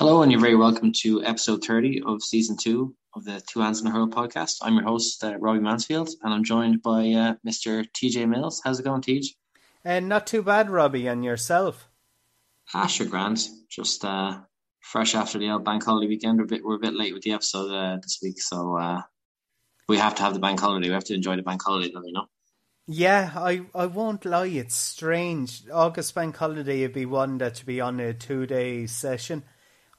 Hello, and you're very welcome to episode 30 of season two of the Two Hands on the Hurl podcast. I'm your host, uh, Robbie Mansfield, and I'm joined by uh, Mr. TJ Mills. How's it going, TJ? And uh, not too bad, Robbie, and yourself? Ah, sure, grand. Just uh, fresh after the old bank holiday weekend. We're a bit, we're a bit late with the episode uh, this week, so uh, we have to have the bank holiday. We have to enjoy the bank holiday, though, you know? Yeah, I, I won't lie, it's strange. August bank holiday would be one that to be on a two day session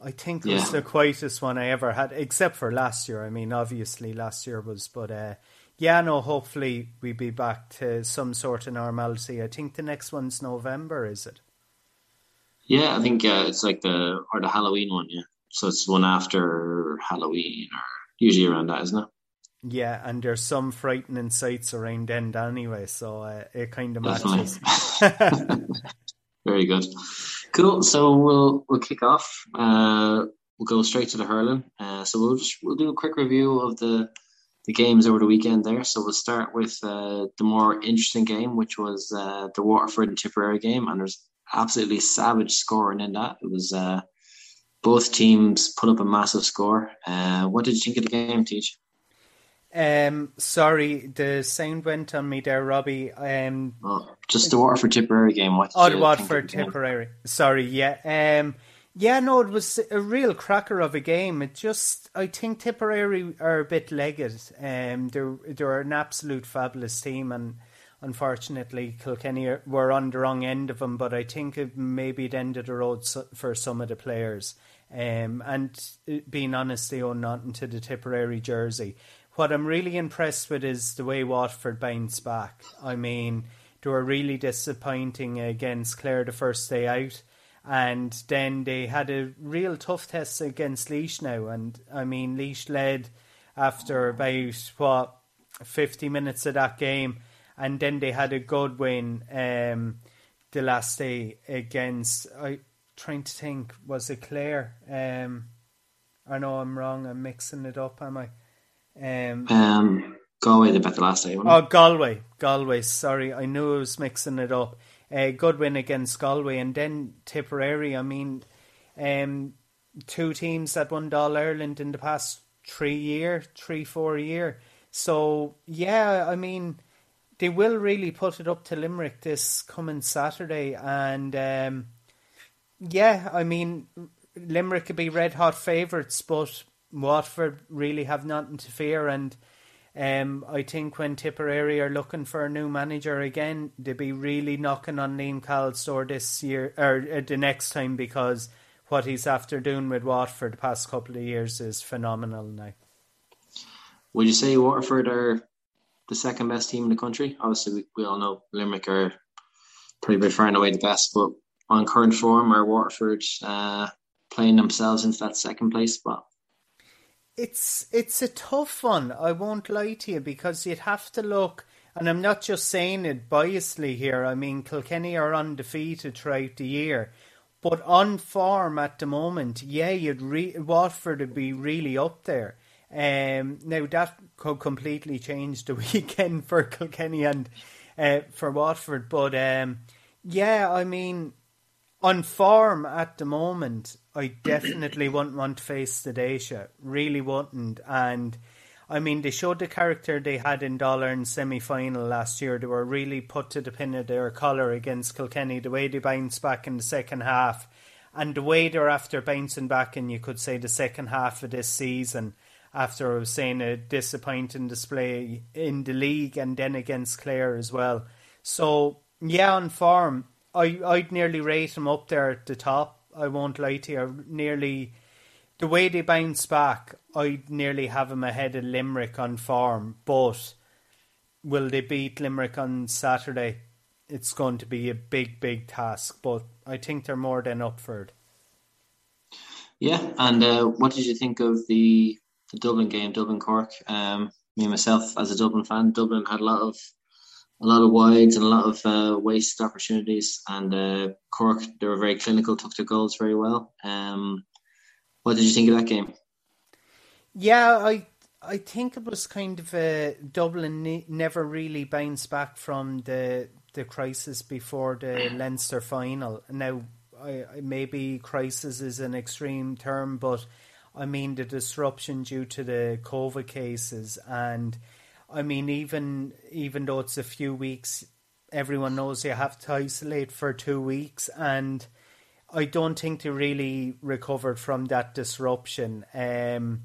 I think it was the quietest one I ever had, except for last year. I mean, obviously last year was, but uh, yeah, no. Hopefully we be back to some sort of normality. I think the next one's November, is it? Yeah, I think uh, it's like the or the Halloween one. Yeah, so it's one after Halloween, or usually around that, isn't it? Yeah, and there's some frightening sights around end anyway, so uh, it kind of matches. Very good. Cool. So we'll we'll kick off. Uh, we'll go straight to the hurling. Uh, so we'll just we'll do a quick review of the the games over the weekend there. So we'll start with uh, the more interesting game, which was uh, the Waterford and Tipperary game, and there's absolutely savage scoring in that. It was uh, both teams put up a massive score. Uh, what did you think of the game, Teach? Um, sorry, the sound went on me there, Robbie. Um, oh, just the Waterford Tipperary game. What? Oh, the Waterford Tipperary. Sorry, yeah. Um, yeah, no, it was a real cracker of a game. It just, I think Tipperary are a bit legged. Um, they're they're an absolute fabulous team, and unfortunately, Kilkenny were on the wrong end of them. But I think it maybe it ended the road for some of the players. Um, and uh, being honest, they owe nothing to the Tipperary jersey what I'm really impressed with is the way Waterford bounced back. I mean, they were really disappointing against Clare the first day out. And then they had a real tough test against Laois now. And I mean, Laois led after about, what, 50 minutes of that game. And then they had a good win um, the last day against, I trying to think, was it Clare? Um, I know I'm wrong. I'm mixing it up, am I? Um, um, Galway, they bet the last day. Oh, Galway, Galway. Sorry, I knew I was mixing it up. Uh, good win against Galway, and then Tipperary. I mean, um, two teams that won All Ireland in the past three year, three four year. So yeah, I mean, they will really put it up to Limerick this coming Saturday, and um, yeah, I mean, Limerick could be red hot favourites, but Waterford really have nothing to fear, and um, I think when Tipperary are looking for a new manager again, they'll be really knocking on Liam Cahill's door this year or uh, the next time because what he's after doing with Waterford the past couple of years is phenomenal now. Would you say Waterford are the second best team in the country? Obviously, we, we all know Limerick are pretty far and away the best, but on current form, are Waterford uh, playing themselves into that second place spot? It's it's a tough one. I won't lie to you because you'd have to look, and I'm not just saying it biasly here. I mean, Kilkenny are undefeated throughout the year, but on form at the moment, yeah, you'd re- Waterford would be really up there. Um, now that could completely change the weekend for Kilkenny and uh, for Waterford, but um, yeah, I mean, on form at the moment, I definitely wouldn't want to face the Déise. Really wouldn't. And I mean, they showed the character they had in Dollar in semi final last year. They were really put to the pin of their collar against Kilkenny. The way they bounced back in the second half, and the way they're after bouncing back in, you could say, the second half of this season. After I was saying a disappointing display in the league and then against Clare as well. So yeah, on form, I I'd nearly rate them up there at the top I won't lie to you. Nearly the way they bounce back, I nearly have them ahead of Limerick on form. But will they beat Limerick on Saturday? It's going to be a big, big task. But I think they're more than up for it. Yeah, and uh, what did you think of the the Dublin game, Dublin Cork? Um, me myself, as a Dublin fan, Dublin had a lot of a lot of wides and a lot of uh, wasted opportunities. And uh, Cork, they were very clinical, took their goals very well. Um, what did you think of that game? Yeah, I I think it was kind of a Dublin ne- never really bounced back from the the crisis before the Leinster final. Now I, maybe crisis is an extreme term, but I mean the disruption due to the COVID cases, and I mean even even though it's a few weeks, everyone knows you have to isolate for two weeks, and I don't think they really recovered from that disruption. Um,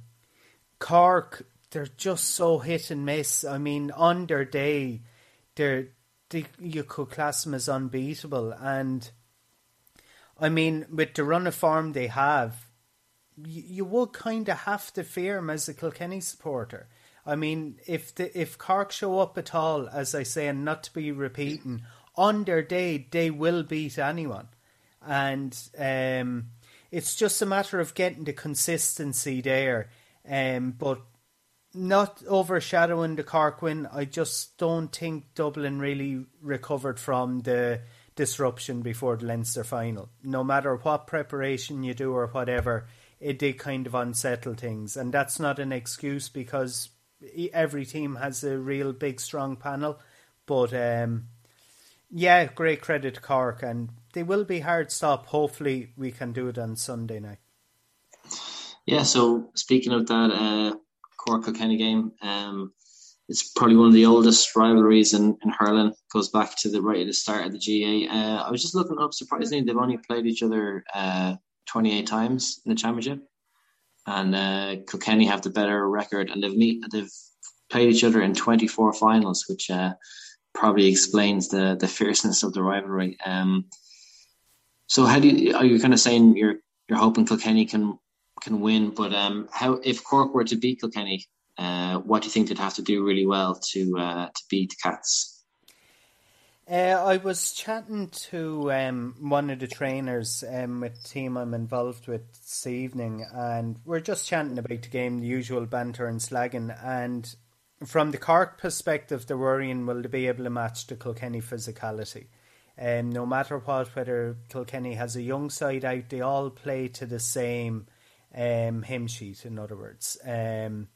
Cork, they're just so hit and miss. I mean, on their day, they're they, you could class them as unbeatable, and I mean, with the run of form they have, you, you would kind of have to fear them as a Kilkenny supporter. I mean, if the, if Cork show up at all, as I say, and not to be repeating, on their day they will beat anyone and um, it's just a matter of getting the consistency there. Um, but not overshadowing the Cork win. I just don't think Dublin really recovered from the disruption before the Leinster final. No matter what preparation you do or whatever, it did kind of unsettle things, and that's not an excuse because every team has a real big strong panel. But um, yeah, great credit Cork, and they will be hard stop. Hopefully, we can do it on Sunday night. Yeah. So speaking of that, uh, Cork Kilkenny game, um, it's probably one of the oldest rivalries in, in hurling. Goes back to the right at the start of the GAA. Uh, I was just looking up. Surprisingly, they've only played each other uh, 28 times in the championship, and uh, Kilkenny have the better record, and they've meet they've played each other in 24 finals, which uh, probably explains the the fierceness of the rivalry. Um, so how do you, are you kind of saying you're you're hoping Kilkenny can can win, but um, how if Cork were to beat Kilkenny, uh, what do you think they'd have to do really well to uh, to beat the Cats? Uh, I was chatting to um, one of the trainers um, with the team I'm involved with this evening, and we're just chatting about the game, the usual banter and slagging. And from the Cork perspective, they're worrying will they be able to match the Kilkenny physicality? Um, no matter what, whether Kilkenny has a young side out, they all play to the same um, hymn sheet. In other words, um,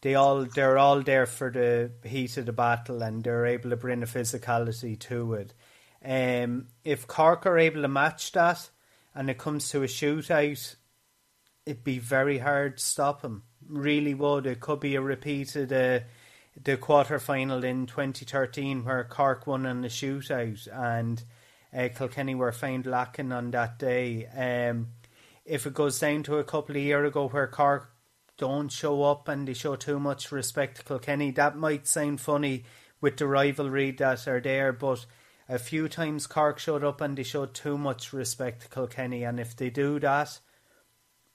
they all they're all there for the heat of the battle, and they're able to bring a physicality to it. Um, if Cork are able to match that, and it comes to a shootout, it'd be very hard to stop them. Really would. It could be a repeat of the the quarter final in 2013 where Cork won in the shootout and uh, Kilkenny were found lacking on that day. Um, if it goes down to a couple of years ago where Cork don't show up and they show too much respect to Kilkenny, that might sound funny with the rivalry that are there, but a few times Cork showed up and they showed too much respect to Kilkenny, and if they do that,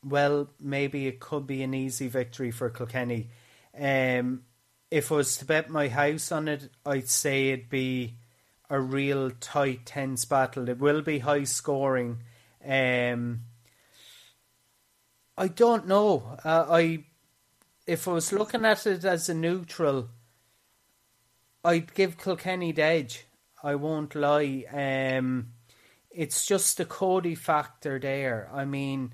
well, maybe it could be an easy victory for Kilkenny. Um, if I was to bet my house on it, I'd say it'd be a real tight, tense battle. It will be high scoring. Um, I don't know. Uh, I if I was looking at it as a neutral, I'd give Kilkenny the edge. I won't lie. Um, it's just the Cody factor there. I mean,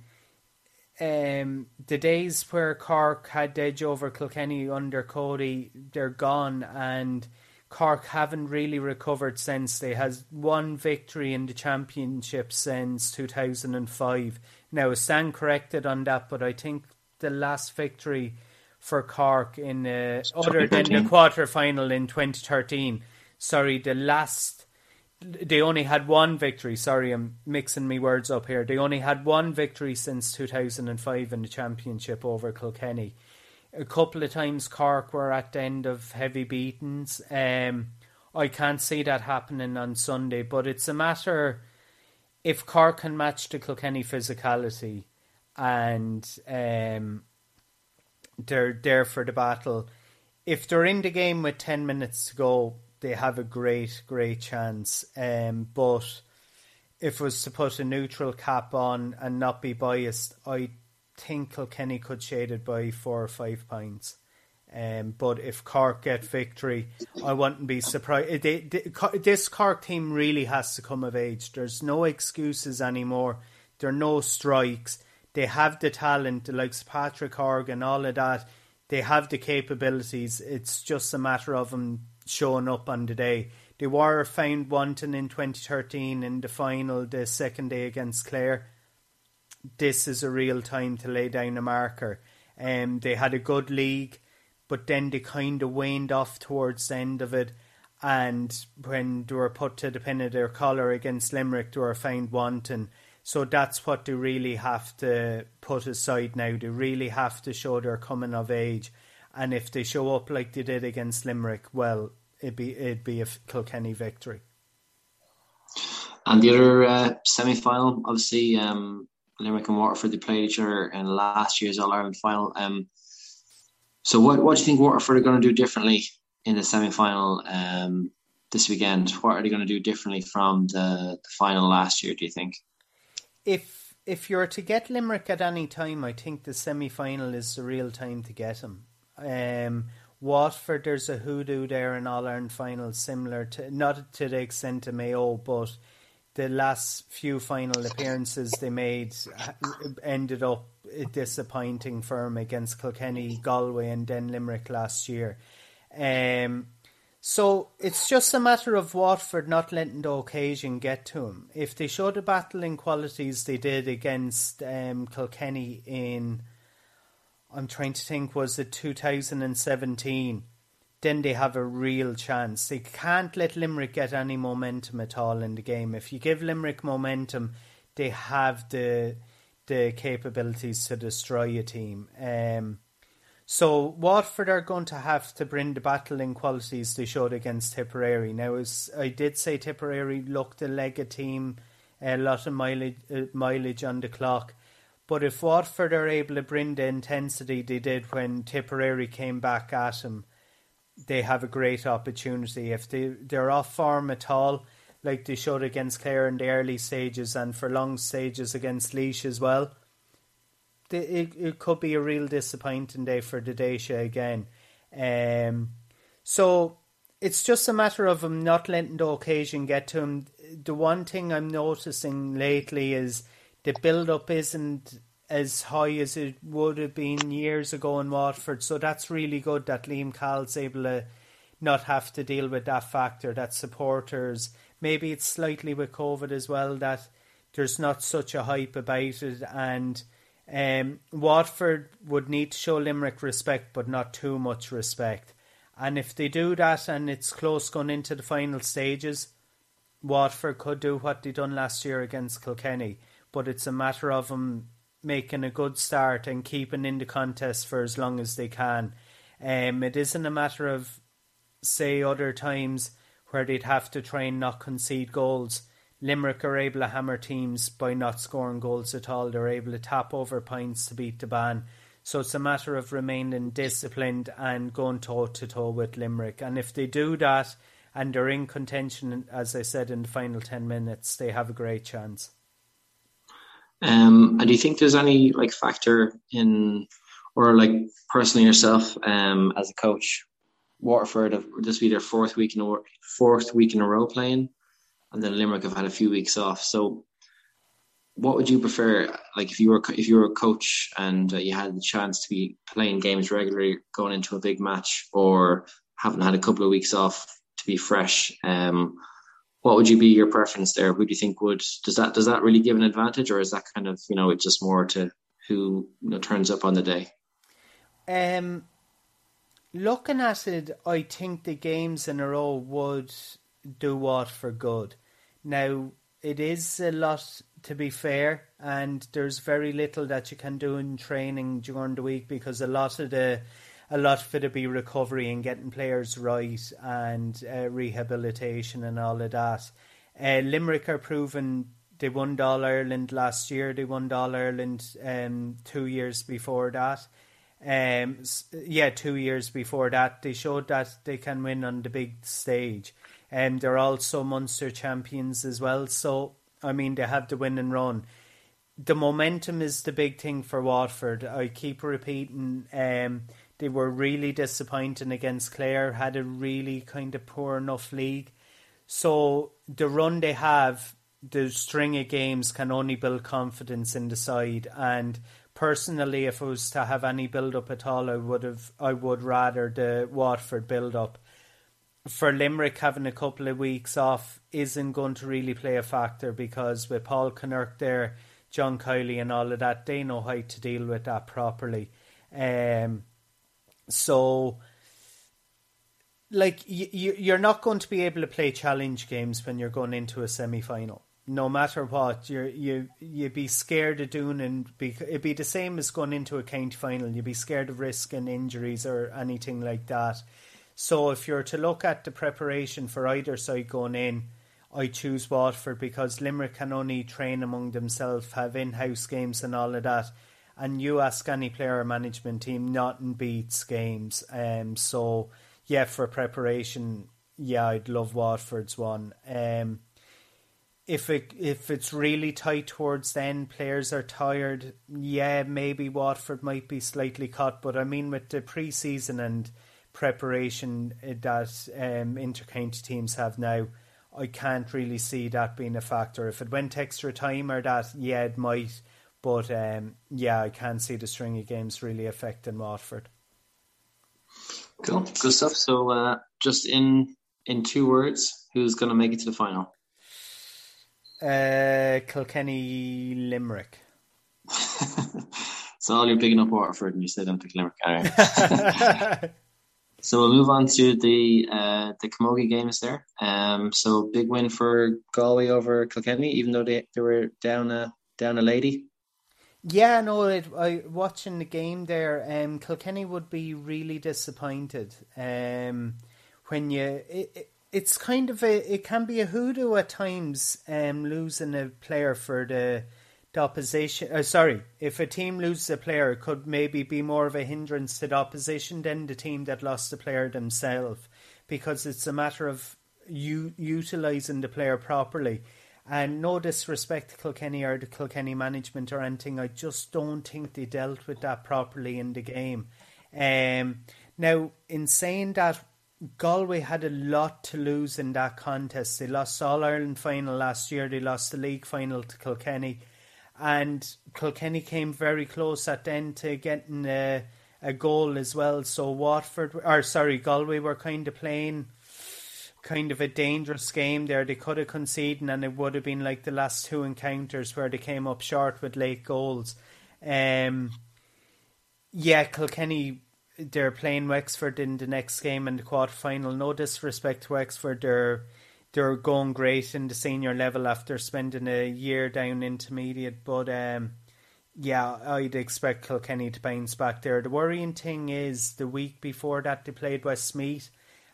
um, the days where Cork had edge over Kilkenny under Cody, they're gone, and Cork haven't really recovered since. They has one victory in the championship since two thousand and five. Now, stand corrected on that, but I think the last victory for Cork in uh, other than the quarter final in twenty thirteen. Sorry, the last they only had one victory. Sorry, I'm mixing my words up here. They only had one victory since 2005 in the championship over Kilkenny. A couple of times Cork were at the end of heavy beatings. Um, I can't see that happening on Sunday, but it's a matter if Cork can match the Kilkenny physicality and um, they're there for the battle. If they're in the game with 10 minutes to go, they have a great, great chance. Um, but if it was to put a neutral cap on and not be biased, I think Kilkenny could shade it by four or five points. Um, but if Cork get victory, I wouldn't be surprised. They, they, this Cork team really has to come of age. There's no excuses anymore. There are no strikes. They have the talent, of Patrick Horgan, all of that. They have the capabilities. It's just a matter of them showing up on the day. They were found wanting in 2013 in the final, the second day against Clare. This is a real time to lay down a marker. Um, they had a good league, but then they kind of waned off towards the end of it. And when they were put to the pin of their collar against Limerick, they were found wanting. So that's what they really have to put aside now. They really have to show they're coming of age. And if they show up like they did against Limerick, well, it'd be it'd be a Kilkenny victory. And the other uh, semi final, obviously, um, Limerick and Waterford they played each other in last year's All Ireland final. Um, so what what do you think Waterford are going to do differently in the semi final um, this weekend? What are they going to do differently from the, the final last year? Do you think? If if you're to get Limerick at any time, I think the semi final is the real time to get them. Um, Waterford, there's a hoodoo there in All Ireland finals, similar to not to the extent of Mayo, but the last few final appearances they made ended up disappointing for against Kilkenny, Galway, and then Limerick last year. Um, so it's just a matter of Waterford not letting the occasion get to them. If they show the battling qualities they did against um, Kilkenny in I'm trying to think, was it 2017? Then they have a real chance. They can't let Limerick get any momentum at all in the game. If you give Limerick momentum, they have the the capabilities to destroy a team. Um, so Waterford are going to have to bring the battling qualities they showed against Tipperary. Now, as I did say, Tipperary looked a leg a team, a lot of mileage, uh, mileage on the clock. But if Waterford are able to bring the intensity they did when Tipperary came back at them, they have a great opportunity. If they, they're off form at all, like they showed against Clare in the early stages and for long stages against Laois as well, they, it, it could be a real disappointing day for the Déise again. Um, so it's just a matter of them not letting the occasion get to them. The one thing I'm noticing lately is the build up isn't as high as it would have been years ago in Waterford. So that's really good that Liam Cahill's able to not have to deal with that factor that supporters maybe it's slightly with COVID as well that there's not such a hype about it and um, Waterford would need to show Limerick respect but not too much respect. And if they do that and it's close going into the final stages, Waterford could do what they done last year against Kilkenny but it's a matter of them making a good start and keeping in the contest for as long as they can. Um, it isn't a matter of, say, other times where they'd have to try and not concede goals. Limerick are able to hammer teams by not scoring goals at all. They're able to tap over points to beat the ban. So it's a matter of remaining disciplined and going toe to toe with Limerick. And if they do that and they're in contention, as I said in the final 10 minutes, they have a great chance. Um, and do you think there's any like factor in, or like personally yourself, um, as a coach, Waterford have this be their fourth week in a fourth week in a row playing, and then Limerick have had a few weeks off. So, what would you prefer? Like, if you were if you were a coach and uh, you had the chance to be playing games regularly, going into a big match, or having had a couple of weeks off to be fresh, um, what would you be your preference there? Who do you think would does that does that really give an advantage, or is that kind of you know it's just more to who you know turns up on the day? Um, looking at it, I think the games in a row would do what for good. Now it is a lot to be fair, and there's very little that you can do in training during the week because a lot of the a lot for to be recovery and getting players right and uh, rehabilitation and all of that. Uh, Limerick are proven they won All Ireland last year. They won All Ireland um, two years before that. Um, yeah, two years before that, they showed that they can win on the big stage. And um, they're also Munster champions as well. So, I mean, they have the win and run. The momentum is the big thing for Waterford. I keep repeating um, they were really disappointing against Clare, had a really kind of poor enough league. So the run they have, the string of games can only build confidence in the side. And personally, if I was to have any build up at all, I would have I would rather the Waterford build up. for Limerick having a couple of weeks off isn't going to really play a factor because with Paul Kinnerk there, John Kiely and all of that, they know how to deal with that properly. Um, so, like, you, you're not going to be able to play challenge games when you're going into a semi final. No matter what, you're you you'd be scared of doing, and be, it'd be the same as going into a county final. You'd be scared of risk and injuries or anything like that. So if you're to look at the preparation for either side going in, I choose Waterford because Limerick can only train among themselves, have in-house games and all of that. And you ask any player management team, not in beats games. Um, so yeah, for preparation, yeah, I'd love Waterford's one. Um, if it if it's really tight towards the end, players are tired. Yeah, maybe Waterford might be slightly cut, but I mean with the pre-season and preparation that um, intercounty teams have now, I can't really see that being a factor. If it went extra time or that, yeah, it might. But um, yeah, I can't see the string of games really affecting Waterford. Cool, good stuff. So, uh, just in in two words, who's going to make it to the final? Uh, Kilkenny Limerick. so all you're picking up Waterford and you said don't pick Limerick. All right. So we'll move on to the uh, the Camogie games there. Um, so big win for Galway over Kilkenny, even though they, they were down a down a lady. Yeah, no, it, I watching the game there. Um, Kilkenny would be really disappointed. Um, when you it, it, it's kind of a it can be a hoodoo at times. Um, losing a player for the the opposition. Uh, sorry, if a team loses a player, it could maybe be more of a hindrance to the opposition than the team that lost the player themselves, because it's a matter of you utilizing the player properly. And no disrespect to Kilkenny or the Kilkenny management or anything, I just don't think they dealt with that properly in the game. Um, now, in saying that, Galway had a lot to lose in that contest. They lost All Ireland final last year. They lost the league final to Kilkenny and Kilkenny came very close at the end to getting a, a goal as well. So Waterford, or sorry, Galway were kind of playing kind of a dangerous game there. They could have conceded, and it would have been like the last two encounters where they came up short with late goals. Um, yeah, Kilkenny. They're playing Wexford in the next game in the quarter final. No disrespect to Wexford, they're they're going great in the senior level after spending a year down intermediate. But um, yeah, I'd expect Kilkenny to bounce back there. The worrying thing is the week before that they played Westmeath,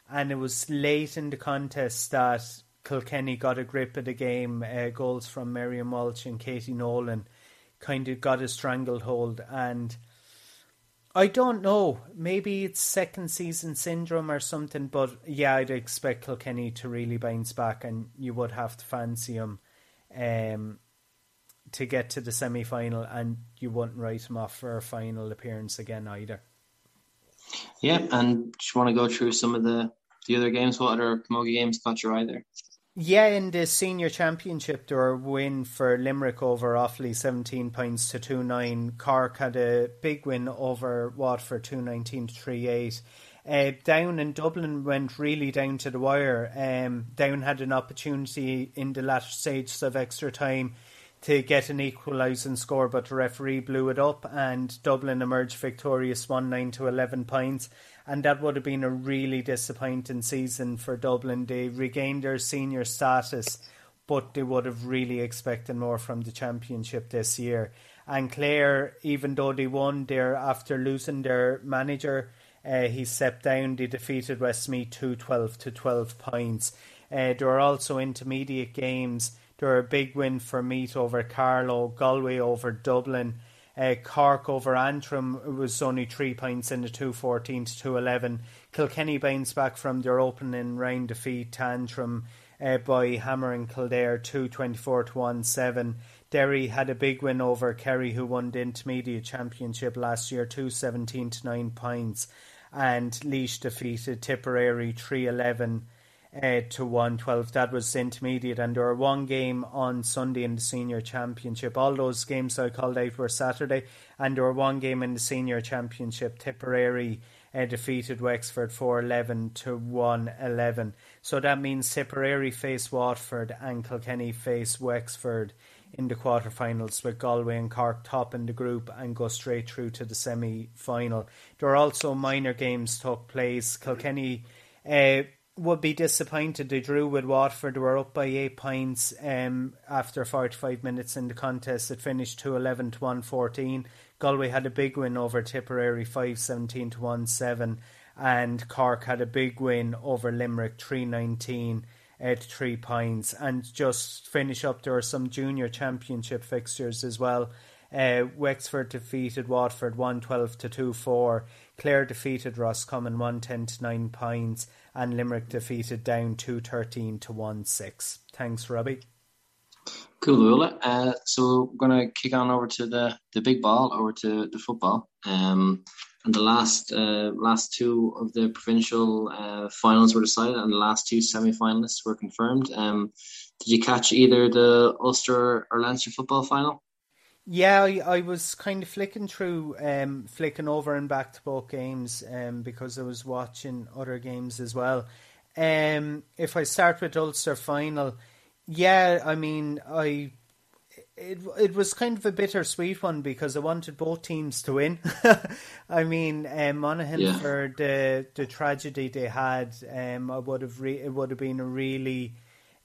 and it was late in the contest that Kilkenny got a grip of the game. Uh, goals from Miriam Walsh and Katie Nolan kind of got a stranglehold and I don't know. Maybe it's second season syndrome or something, but yeah, I'd expect Kilkenny to really bounce back, and you would have to fancy him um, to get to the semi final, and you wouldn't write him off for a final appearance again either. Yeah, and just want to go through some of the the other games. What other Camogie games caught your eye there? Yeah, in the senior championship, a win for Limerick over Offaly, seventeen points to two nine. Cork had a big win over Waterford, two nineteen to three eight. Uh, Down in Dublin went really down to the wire. Um, Down had an opportunity in the latter stages of extra time to get an equalising score, but the referee blew it up, and Dublin emerged victorious, one nine to eleven points and that would have been a really disappointing season for Dublin. They regained their senior status, but they would have really expected more from the championship this year. And Clare, even though they won there after losing their manager, uh, he stepped down. They defeated Westmeath 2 12 to 12 points. Uh, there were also intermediate games. There were a big win for Meath over Carlow, Galway over Dublin. Uh, Cork over Antrim was only three points in the 214 to 211. Kilkenny bounced back from their opening round defeat to Antrim uh, by hammering Kildare 224 to 17. Derry had a big win over Kerry, who won the intermediate championship last year, 217 to 9 points. And Laois defeated Tipperary 311. Uh, to 112. That was intermediate, and there were one game on Sunday in the senior championship. All those games I called out were Saturday, and there were one game in the senior championship. Tipperary uh, defeated Wexford 411 to 111. So that means Tipperary face Waterford and Kilkenny face Wexford in the quarterfinals with Galway and Cork top in the group and go straight through to the semi final. There are also minor games took place. Kilkenny uh, would be disappointed. They drew with Waterford. Were up by eight points um, after 45 minutes in the contest. It finished 2 11 to 1 14. Galway had a big win over Tipperary 5 17 to 1 7. And Cork had a big win over Limerick 3 19 at three points. And just finish up, there are some junior championship fixtures as well. Uh, Wexford defeated Waterford 112 to 2 4. Clare defeated Roscommon 110 to 9 points and Limerick defeated down 213 to 1 6. Thanks, Robbie. Cool, Uh, so we're going to kick on over to the, the big ball, over to the football. Um, and the last uh, last two of the provincial uh, finals were decided, and the last two semi finalists were confirmed. Um, did you catch either the Ulster or Leinster football final? Yeah, I, I, was kind of flicking through, um, flicking over and back to both games um, because I was watching other games as well. Um, if I start with Ulster final, yeah, I mean, I it it was kind of a bittersweet one because I wanted both teams to win. I mean, um, Monaghan yeah. for the the tragedy they had, um, I would have re- it would have been a really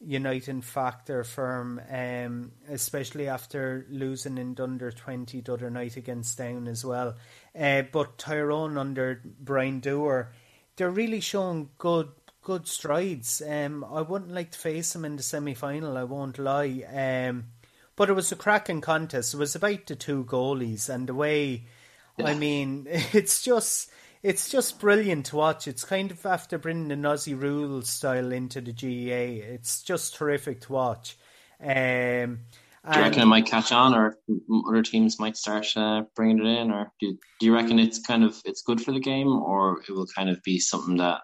uniting factor for him, um, especially after losing in under 20 the other night against Down as well. Uh, but Tyrone under Brian Dooher, they're really showing good good strides. Um, I wouldn't like to face them in the semi final, I won't lie. Um, but it was a cracking contest. It was about the two goalies and the way, yeah. I mean, it's just it's just brilliant to watch. It's kind of after bringing the Nazi rule style into the GAA. It's just terrific to watch. Um, do you reckon it might catch on, or other teams might start uh, bringing it in, or do, do you reckon it's kind of it's good for the game, or it will kind of be something that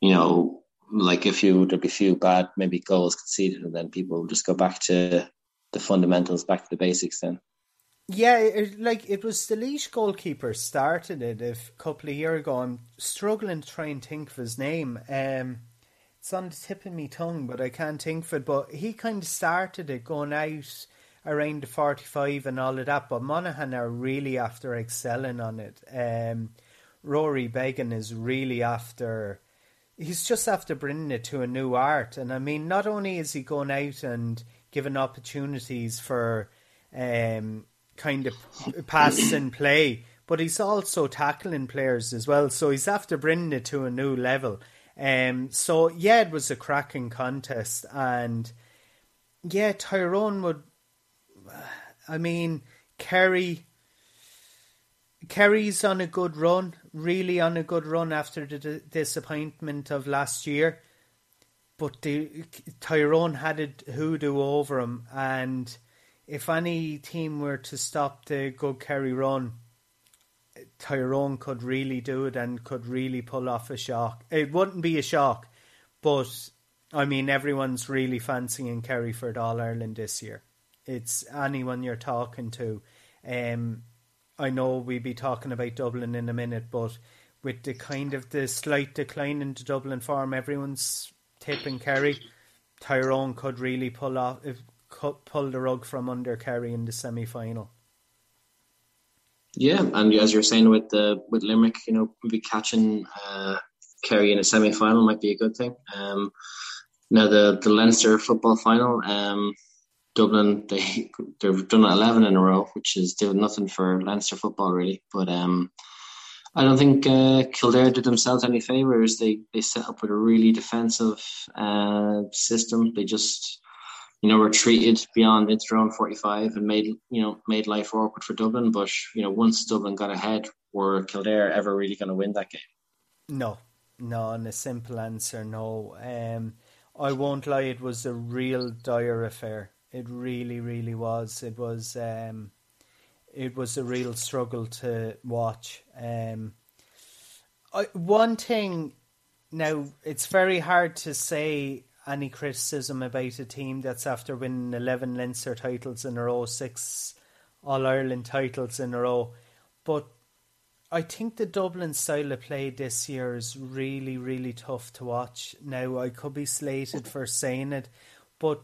you know, like a few there'll be a few bad maybe goals conceded, and then people will just go back to the fundamentals, back to the basics then. Yeah, it, like it was the Laois goalkeeper started it a couple of years ago. I'm struggling to try and think of his name. Um, it's on the tip of my tongue, but I can't think of it. But he kind of started it going out around the 45 and all of that. But Monaghan are really after excelling on it. Um, Rory Beggan is really after. He's just after bringing it to a new art. And I mean, not only is he going out and giving opportunities for um, kind of passes and play, but he's also tackling players as well. So he's after bringing it to a new level. Um, so yeah, it was a cracking contest, and yeah, Tyrone would. I mean, Kerry. Kerry's on a good run, really on a good run after the d- disappointment of last year. But the, Tyrone had a hoodoo over him, and if any team were to stop the good Kerry run, Tyrone could really do it and could really pull off a shock. It wouldn't be a shock, but I mean, everyone's really fancying Kerry for All Ireland this year. It's anyone you're talking to. Um, I know we'll be talking about Dublin in a minute, but with the kind of the slight decline in the Dublin form, everyone's tipping Kerry. Tyrone could really pull off pull the rug from under Kerry in the semi final. Yeah, and as you're saying with the with Limerick, you know, maybe catching uh, Kerry in a semi final might be a good thing. Um, now the the Leinster football final, um, Dublin they they've done eleven in a row, which is doing nothing for Leinster football really. But um, I don't think uh, Kildare did themselves any favors. They they set up with a really defensive uh, system. They just you know, retreated beyond its own 45 and made, you know, made life awkward for Dublin. But, you know, once Dublin got ahead, were Kildare ever really going to win that game? No, no, and a simple answer, no. Um, I won't lie, it was a real dire affair. It really, really was. It was, um, it was a real struggle to watch. Um, I, one thing now it's very hard to say any criticism about a team that's after winning 11 Leinster titles in a row, six All Ireland titles in a row. But I think the Dublin style of play this year is really, really tough to watch. Now, I could be slated for saying it, but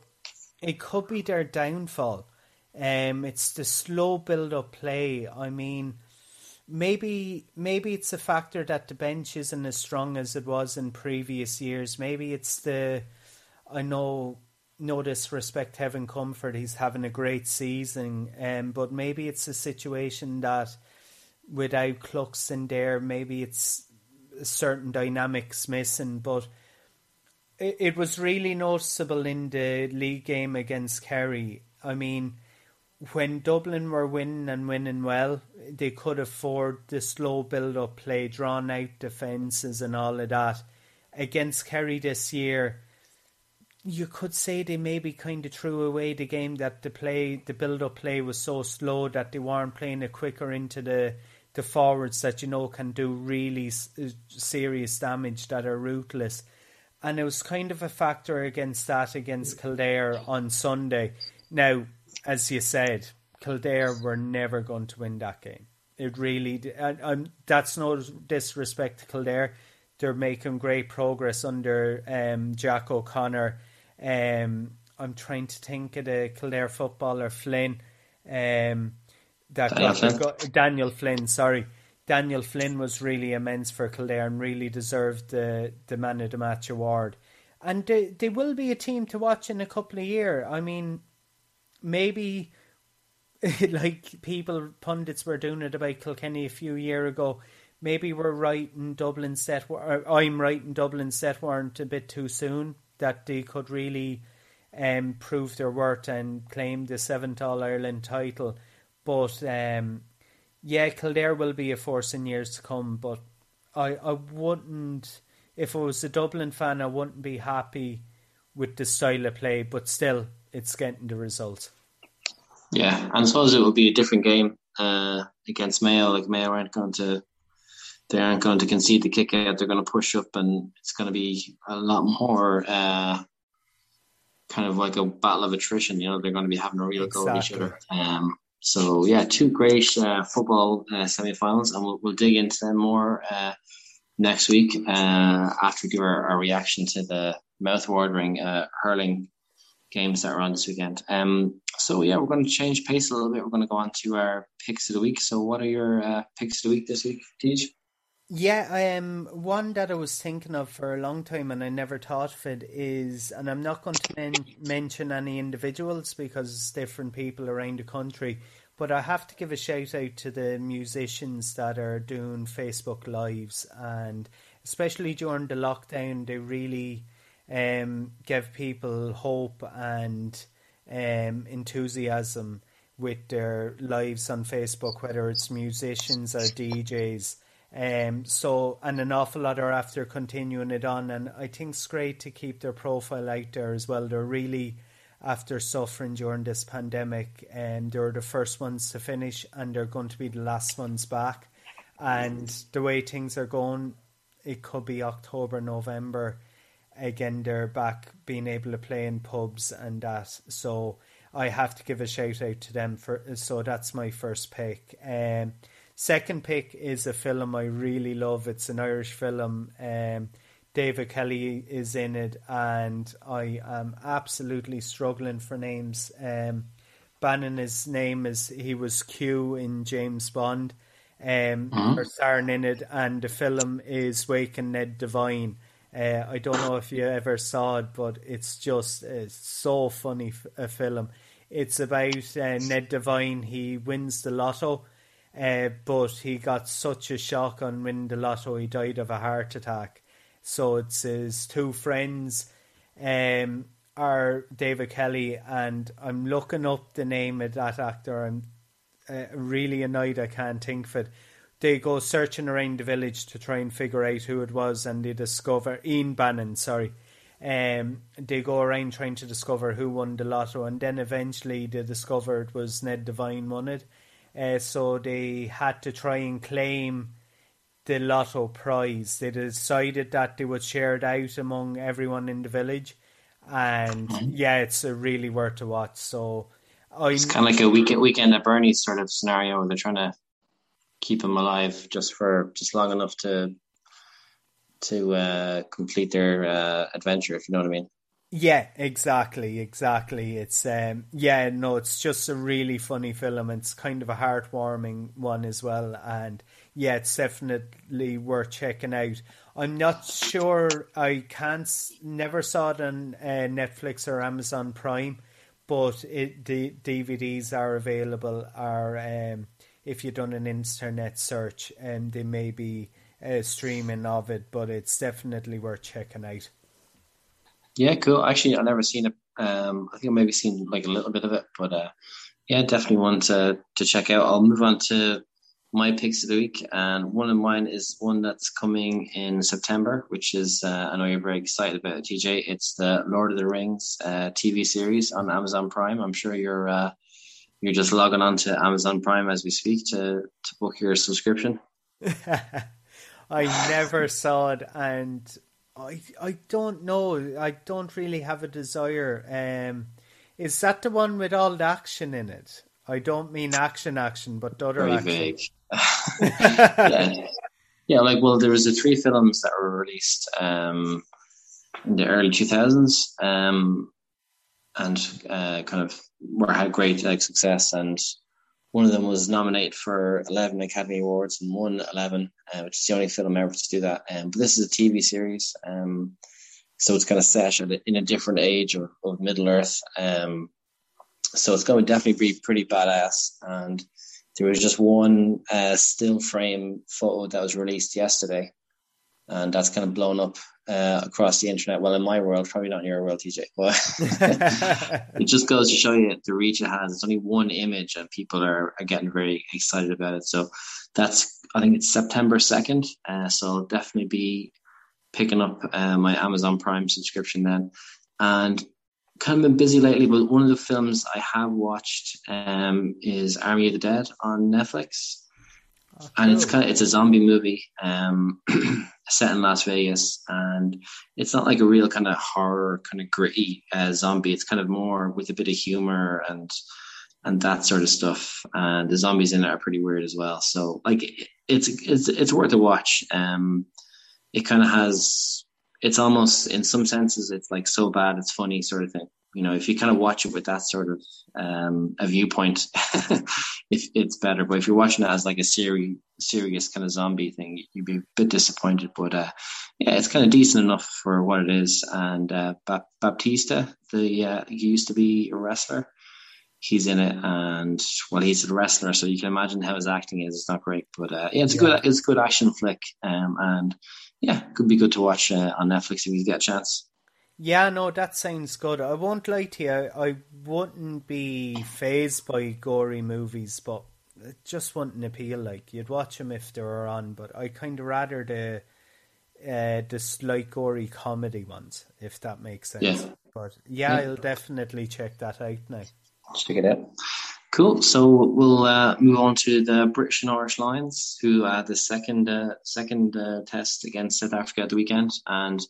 it could be their downfall. Um, it's the slow build up play. I mean, maybe maybe it's a factor that the bench isn't as strong as it was in previous years. Maybe it's the I know no disrespect Evan Comerford, he's having a great season, um, but maybe it's a situation that without Clucks in there, maybe it's certain dynamics missing, but it, it was really noticeable in the league game against Kerry. I mean, when Dublin were winning and winning well, they could afford the slow build up play, drawn out defences and all of that. Against Kerry this year, you could say they maybe kind of threw away the game that the play, the build up play was so slow that they weren't playing it quicker into the the forwards that you know can do really uh, serious damage that are ruthless. And it was kind of a factor against that against Kildare on Sunday. Now, as you said, Kildare were never going to win that game. It really, and, and that's no disrespect to Kildare. They're making great progress under um, Jack O'Connor. Um, I'm trying to think of the Kildare footballer Flynn. Um, that Daniel got, Flynn. Got, Daniel Flynn, sorry. Daniel Flynn was really immense for Kildare and really deserved the, the man of the match award. And they, they will be a team to watch in a couple of years. I mean, maybe like people pundits were doing it about Kilkenny a few years ago. Maybe we're right in Dublin set. I'm right in Dublin set weren't a bit too soon that they could really um, prove their worth and claim the seventh All Ireland title. But um, yeah, Kildare will be a force in years to come. But I, I wouldn't, if I was a Dublin fan, I wouldn't be happy with the style of play. But still, it's getting the result. Yeah, and I suppose it will be a different game uh, against Mayo. Like Mayo aren't going to, they aren't going to concede the kick out. They're going to push up, and it's going to be a lot more uh, kind of like a battle of attrition. You know, they're going to be having a real exactly. go at each other. Um, so yeah, two great uh, football uh, semi-finals, and we'll, we'll dig into them more uh, next week uh, after we give our, our, reaction to the mouth-watering uh, hurling games that are on this weekend. Um, so yeah, we're going to change pace a little bit. We're going to go on to our picks of the week. So what are your uh, picks of the week this week, Tej? Yeah, um, one that I was thinking of for a long time and I never thought of it is, and I'm not going to men- mention any individuals because it's different people around the country, but I have to give a shout out to the musicians that are doing Facebook Lives and especially during the lockdown, they really um, give people hope and um, enthusiasm with their lives on Facebook, whether it's musicians or DJs. Um, so, and an awful lot are after continuing it on, and I think it's great to keep their profile out there as well. They're really after suffering during this pandemic, and they're the first ones to finish, and they're going to be the last ones back. And the way things are going, it could be October, November. Again, they're back being able to play in pubs and that. So I have to give a shout out to them for. So that's my first pick. Um, Second pick is a film I really love. It's an Irish film. Um, David Kelly is in it, and I am absolutely struggling for names. Um, Bannen, his name is he was Q in James Bond, um, mm-hmm. or starring in it, and the film is Waking Ned Devine. Uh, I don't know if you ever saw it, but it's just it's so funny a film. It's about uh, Ned Devine. He wins the lotto uh, but he got such a shock on winning the lotto, he died of a heart attack. So it's his two friends um, are David Kelly, and I'm looking up the name of that actor. I'm uh, really annoyed I can't think of it. They go searching around the village to try and figure out who it was, and they discover Ian Bannen. Sorry, um, they go around trying to discover who won the lotto, and then eventually they discovered was Ned Devine won it. Uh, so they had to try and claim the lotto prize. They decided that they would share it out among everyone in the village, and mm-hmm. yeah, it's really worth to watch. So I, it's kind of like a weekend weekend at Bernie's sort of scenario where they're trying to keep him alive just for just long enough to to uh, complete their uh, adventure, if you know what I mean. Yeah, exactly, exactly. It's um, yeah, no, it's just a really funny film. It's kind of a heartwarming one as well, and yeah, it's definitely worth checking out. I'm not sure. I can't. Never saw it on uh, Netflix or Amazon Prime, but it, the DVDs are available. Are um, if you've done an internet search, and um, they may be uh, streaming of it, but it's definitely worth checking out. Yeah, cool. Actually, I've never seen it. Um, I think I've maybe seen like a little bit of it, but uh, yeah, definitely one to to check out. I'll move on to my picks of the week, and one of mine is one that's coming in September, which is uh, I know you're very excited about it, TJ. It's the Lord of the Rings uh, TV series on Amazon Prime. I'm sure you're uh, you're just logging on to Amazon Prime as we speak to to book your subscription. I never saw it, and I I don't know. I don't really have a desire. Um, is that the one with all the action in it? I don't mean action, action, but other Very action. vague. yeah. yeah, like well, there was the three films that were released um, in the early two thousands, um, and uh, kind of were had great like success and one of them was nominated for 11 Academy Awards and won 11, uh, which is the only film ever to do that. Um, but this is a TV series, um, so it's kind of set in a different age of, of Middle Earth. Um, so it's going to definitely be pretty badass. And there was just one uh, still frame photo that was released yesterday, and that's kind of blown up uh, across the internet. Well, in my world, probably not in your world, TJ, but it just goes to show you the reach it has. It's only one image, and people are, are getting very excited about it. So that's, I think it's September 2nd. Uh, so I'll definitely be picking up uh, my Amazon Prime subscription then. And kind of been busy lately, but one of the films I have watched um, is Army of the Dead on Netflix. Oh, and it's kind of it's a zombie movie um, set in Las Vegas, and it's not like a real kind of horror, kind of gritty uh, zombie. It's kind of more with a bit of humor and and that sort of stuff. And the zombies in it are pretty weird as well. So like it's it's it's worth a watch. Um, it kind of has it's almost in some senses it's like so bad it's funny sort of thing you know, if you kind of watch it with that sort of um, a viewpoint, if it's better. But if you're watching it as like a serious, serious kind of zombie thing, you'd be a bit disappointed. But uh, yeah, it's kind of decent enough for what it is. And uh, Bautista, the uh, he used to be a wrestler. He's in it, and well, he's a wrestler, so you can imagine how his acting is. It's not great, but uh, yeah, it's a good, it's a good action flick, um, and yeah, could be good to watch uh, on Netflix if you get a chance. Yeah, no, that sounds good. I won't lie to you, I, wouldn't be fazed by gory movies, but it just wouldn't appeal. Like you'd watch them if they were on, but I kind of rather the uh, the slight gory comedy ones, if that makes sense. Yeah. But yeah, yeah, I'll definitely check that out now. Check it out. Cool. So we'll uh, move on to the British and Irish Lions, who had the second uh, second uh, test against South Africa at the weekend, and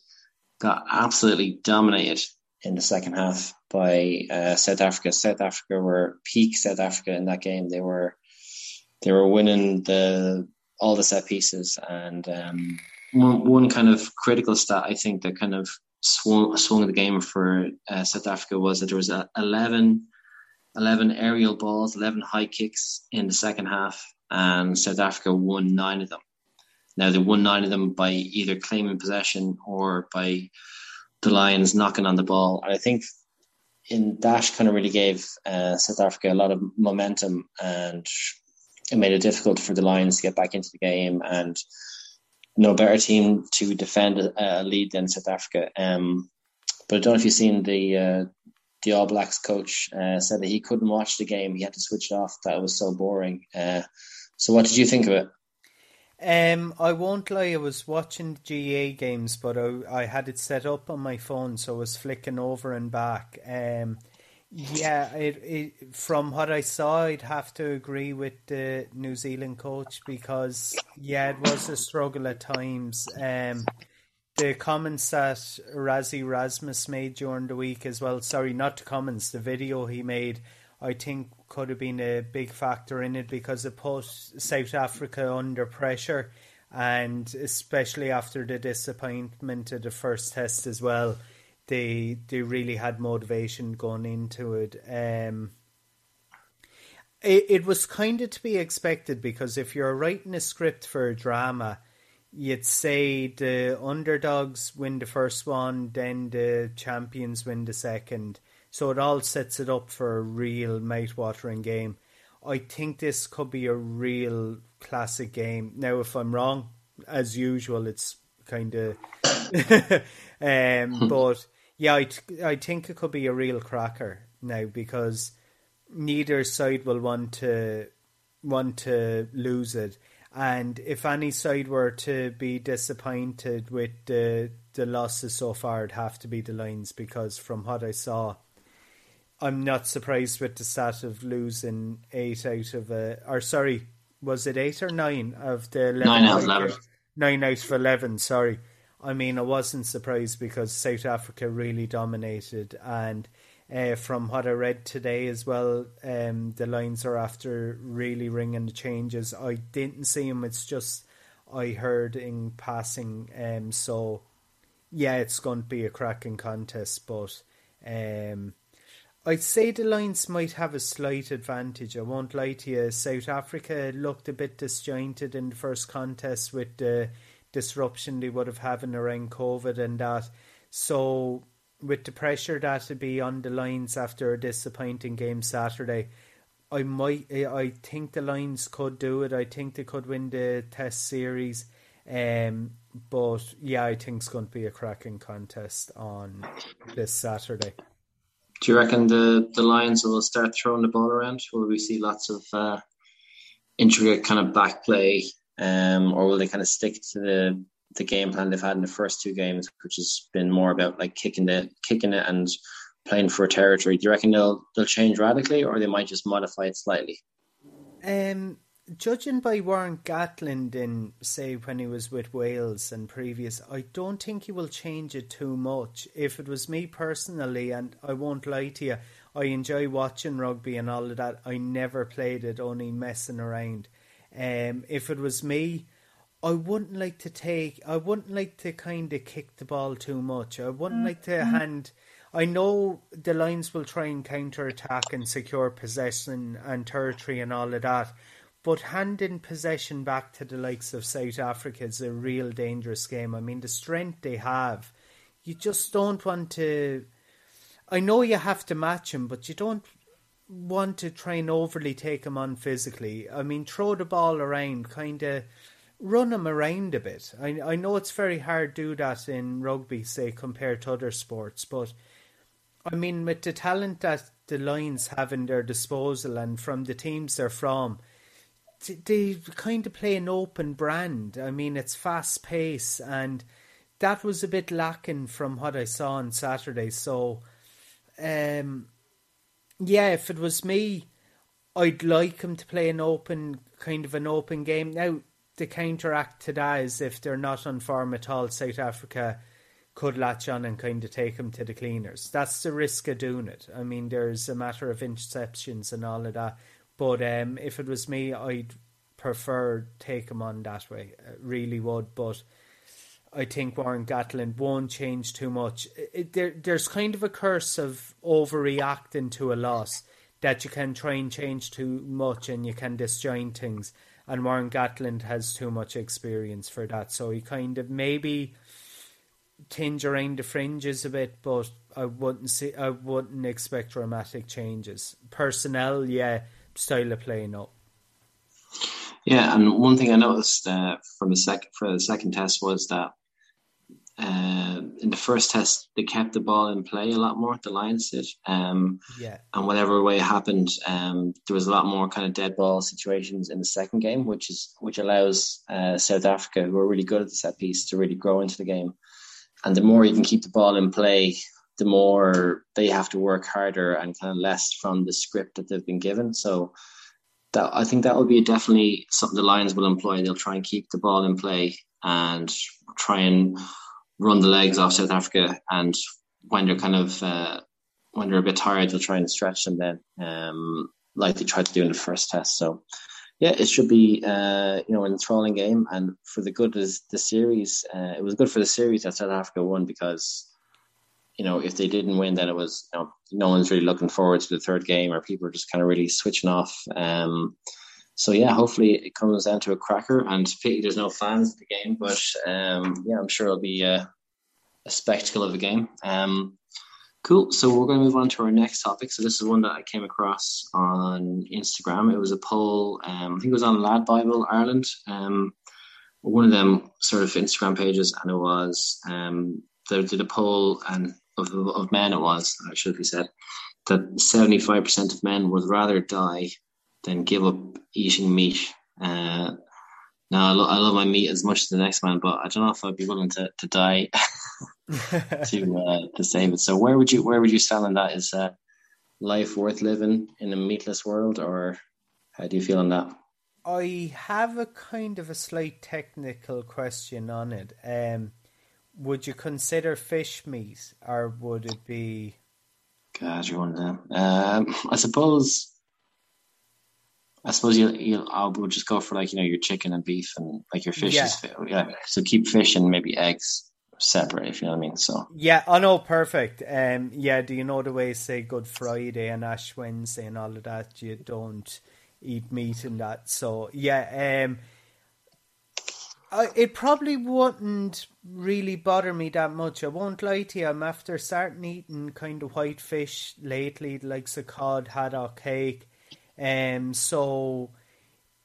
got absolutely dominated in the second half by uh, South Africa. South Africa were peak South Africa in that game. They were they were winning the all the set pieces and um, one, one kind of critical stat I think that kind of swung, swung the game for uh, South Africa was that there was a 11, 11 aerial balls, 11 high kicks in the second half and South Africa won nine of them. Now they won nine of them by either claiming possession or by the Lions knocking on the ball. And I think in that kind of really gave uh, South Africa a lot of momentum and it made it difficult for the Lions to get back into the game and no better team to defend a, lead than South Africa. Um, but I don't know if you've seen the uh, the All Blacks coach uh, said that he couldn't watch the game; he had to switch it off. That it was so boring. Uh, so, what did you think of it? Um, I won't lie. I was watching GAA games, but I, I had it set up on my phone, so I was flicking over and back. Um, Yeah, it, it, from what I saw, I'd have to agree with the New Zealand coach because yeah, it was a struggle at times. Um, the comments that Rassie Erasmus made during the week as well. Sorry, not the comments. The video he made, I think, could have been a big factor in it because it put South Africa under pressure, and especially after the disappointment of the first test as well they they really had motivation going into it. Um, it, it was kind of to be expected because if you're writing a script for a drama, you'd say the underdogs win the first one, then the champions win the second. So it all sets it up for a real mouth-watering game. I think this could be a real classic game. Now, if I'm wrong, as usual, it's kind of. um, but yeah, I, I think it could be a real cracker now because neither side will want to want to lose it. And if any side were to be disappointed with the the losses so far, it'd have to be the Lions because from what I saw, I'm not surprised with the stat of losing eight out of a or sorry, was it eight or nine of the 11 nine out of eleven. Nine out of eleven. Sorry, I mean, I wasn't surprised because South Africa really dominated, and uh, from what I read today as well, um, the Lions are after really ringing the changes. I didn't see them; it's just I heard in passing. Um, so yeah, it's going to be a cracking contest, but um, I'd say the Lions might have a slight advantage. I won't lie to you. South Africa looked a bit disjointed in the first contest with the disruption they would have having around COVID and that. So with the pressure that to be on the Lions after a disappointing game Saturday, I might I think the Lions could do it. I think they could win the test series. Um, but yeah, I think it's going to be a cracking contest on this Saturday. Do you reckon the, the Lions will start throwing the ball around? Will we see lots of uh, intricate kind of back play um, or will they kind of stick to the the game plan they've had in the first two games, which has been more about like kicking the kicking it and playing for territory? Do you reckon they'll they'll change radically, or they might just modify it slightly? Um, judging by Warren Gatland in say when he was with Wales and previous, I don't think he will change it too much. If it was me personally, and I won't lie to you, I enjoy watching rugby and all of that. I never played it, only messing around. Um, if it was me, I wouldn't like to take. I wouldn't like to kind of kick the ball too much. I wouldn't mm-hmm. like to mm-hmm. hand. I know the Lions will try and counter attack and secure possession and territory and all of that, but handing possession back to the likes of South Africa is a real dangerous game. I mean, the strength they have, you just don't want to. I know you have to match them, but you don't want to try and overly take them on physically. I mean, throw the ball around, kind of run them around a bit. I I know it's very hard to do that in rugby, say compared to other sports, but I mean, with the talent that the Lions have in their disposal and from the teams they're from, they kind of play an open brand. I mean, it's fast pace, and that was a bit lacking from what I saw on Saturday. So, um, yeah, if it was me, I'd like him to play an open kind of an open game. Now the counteract to that is if they're not on form at all, South Africa could latch on and kind of take him to the cleaners. That's the risk of doing it. I mean, there's a matter of interceptions and all of that. But um, if it was me, I'd prefer take him on that way. I really would. But I think Warren Gatland won't change too much. It, there, there's kind of a curse of overreacting to a loss that you can try and change too much and you can disjoint things. And Warren Gatland has too much experience for that, so he kind of maybe tinge around the fringes a bit, but I wouldn't see. I wouldn't expect dramatic changes. Personnel, yeah. Style of play, no. Yeah, and one thing I noticed uh, from the second for the second test was that uh, in the first test, they kept the ball in play a lot more. The Lions did, um, yeah. And whatever way it happened, um, there was a lot more kind of dead ball situations in the second game, which is which allows uh, South Africa, who are really good at the set piece, to really grow into the game. And the more you can keep the ball in play, the more they have to work harder and kind of less from the script that they've been given. So that I think that will be definitely something the Lions will employ. They'll try and keep the ball in play and try and run the legs off South Africa. And when they're kind of uh, when they're a bit tired, they'll try and stretch them then, um, like they tried to do in the first test. So yeah, it should be uh, you know an enthralling game, and for the good of the series, uh, it was good for the series that South Africa won because you know if they didn't win, then it was you know no one's really looking forward to the third game, or people are just kind of really switching off. Um, so yeah, hopefully it comes down to a cracker, and pity there's no fans at the game, but um, yeah, I'm sure it'll be a, a spectacle of a game. Um, Cool. So we're going to move on to our next topic. So this is one that I came across on Instagram. It was a poll. Um, I think it was on Lad Bible Ireland. Um, one of them sort of Instagram pages, and it was um, they did a poll and of, of men. It was I should be said that seventy five percent of men would rather die than give up eating meat. Uh, now I, lo- I, love my meat as much as the next man, but I don't know if I'd be willing to, to die to uh, to save it. So where would you where would you stand on that? Is uh, life worth living in a meatless world, or how do you feel on that? I have a kind of a slight technical question on it. Um, would you consider fish meat, or would it be? God, you're one of them. Um, I suppose. I suppose you you I would just go for like you know your chicken and beef and like your fish yeah. is yeah. So keep fish and maybe eggs separate, if you know what I mean. So yeah, I know, perfect. Um, yeah, do you know the way say Good Friday and Ash Wednesday and all of that? You don't eat meat and that. So yeah, um, I, it probably wouldn't really bother me that much. I won't lie to you. I'm after starting eating kind of white fish lately, like the cod, haddock, cake. Um, so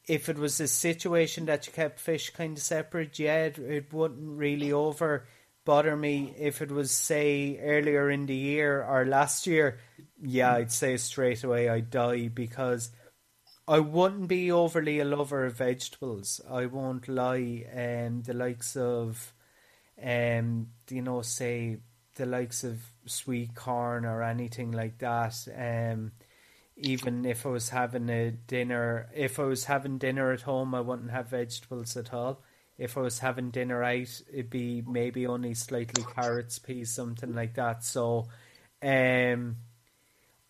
if it was a situation that you kept fish kind of separate, yeah, it, it wouldn't really over bother me if it was say earlier in the year or last year. Yeah, I'd say straight away I'd die because I wouldn't be overly a lover of vegetables. I won't lie. Um, the likes of, um, you know, say the likes of sweet corn or anything like that. Um, even if I was having a dinner, if I was having dinner at home, I wouldn't have vegetables at all if I was having dinner out, it'd be maybe only slightly carrots, peas, something like that. So, um,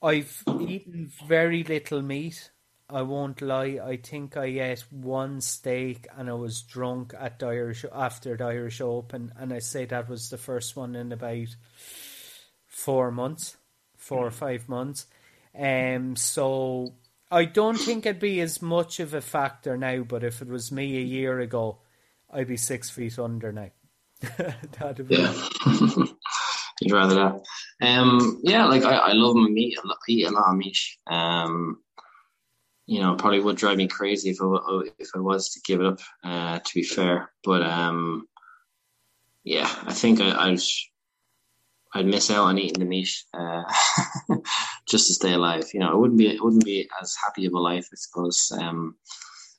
I've eaten very little meat. I won't lie. I think I ate one steak and I was drunk at the Irish after the Irish Open, and I say that was the first one in about four months, four or five months. Um, so I don't think it'd be as much of a factor now. But if it was me a year ago, I'd be six feet under now. That'd be yeah. You'd rather that. Um, yeah, like I, I love my meat. I eat a lot of meat. Um, you know, probably would drive me crazy if I if I was to give it up. Uh, to be fair, but um, yeah, I think I, I'd I'd miss out on eating the meat uh, just to stay alive. You know, it wouldn't be it wouldn't be as happy of a life, I suppose, um,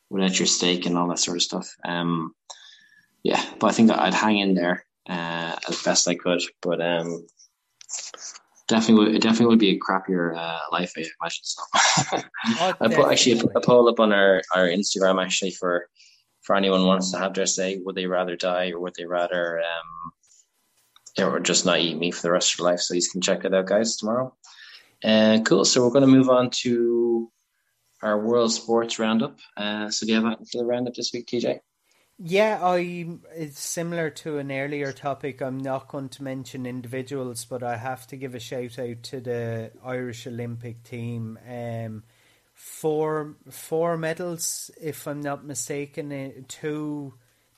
without your steak and all that sort of stuff. Um, yeah, but I think I'd hang in there uh, as best I could. But um, definitely, would, it definitely would be a crappier uh, life, I imagine. So I put actually a, a poll up on our, our Instagram actually for for anyone wants to have their say. Would they rather die or would they rather um, or just not eat meat for the rest of their life? So you can check it out, guys, tomorrow. Uh, cool. So we're going to move on to our world sports roundup. Uh, so do you have anything for the roundup this week, TJ? Yeah, I it's similar to an earlier topic. I'm not going to mention individuals, but I have to give a shout out to the Irish Olympic team. Um, four four medals, if I'm not mistaken. Eh, two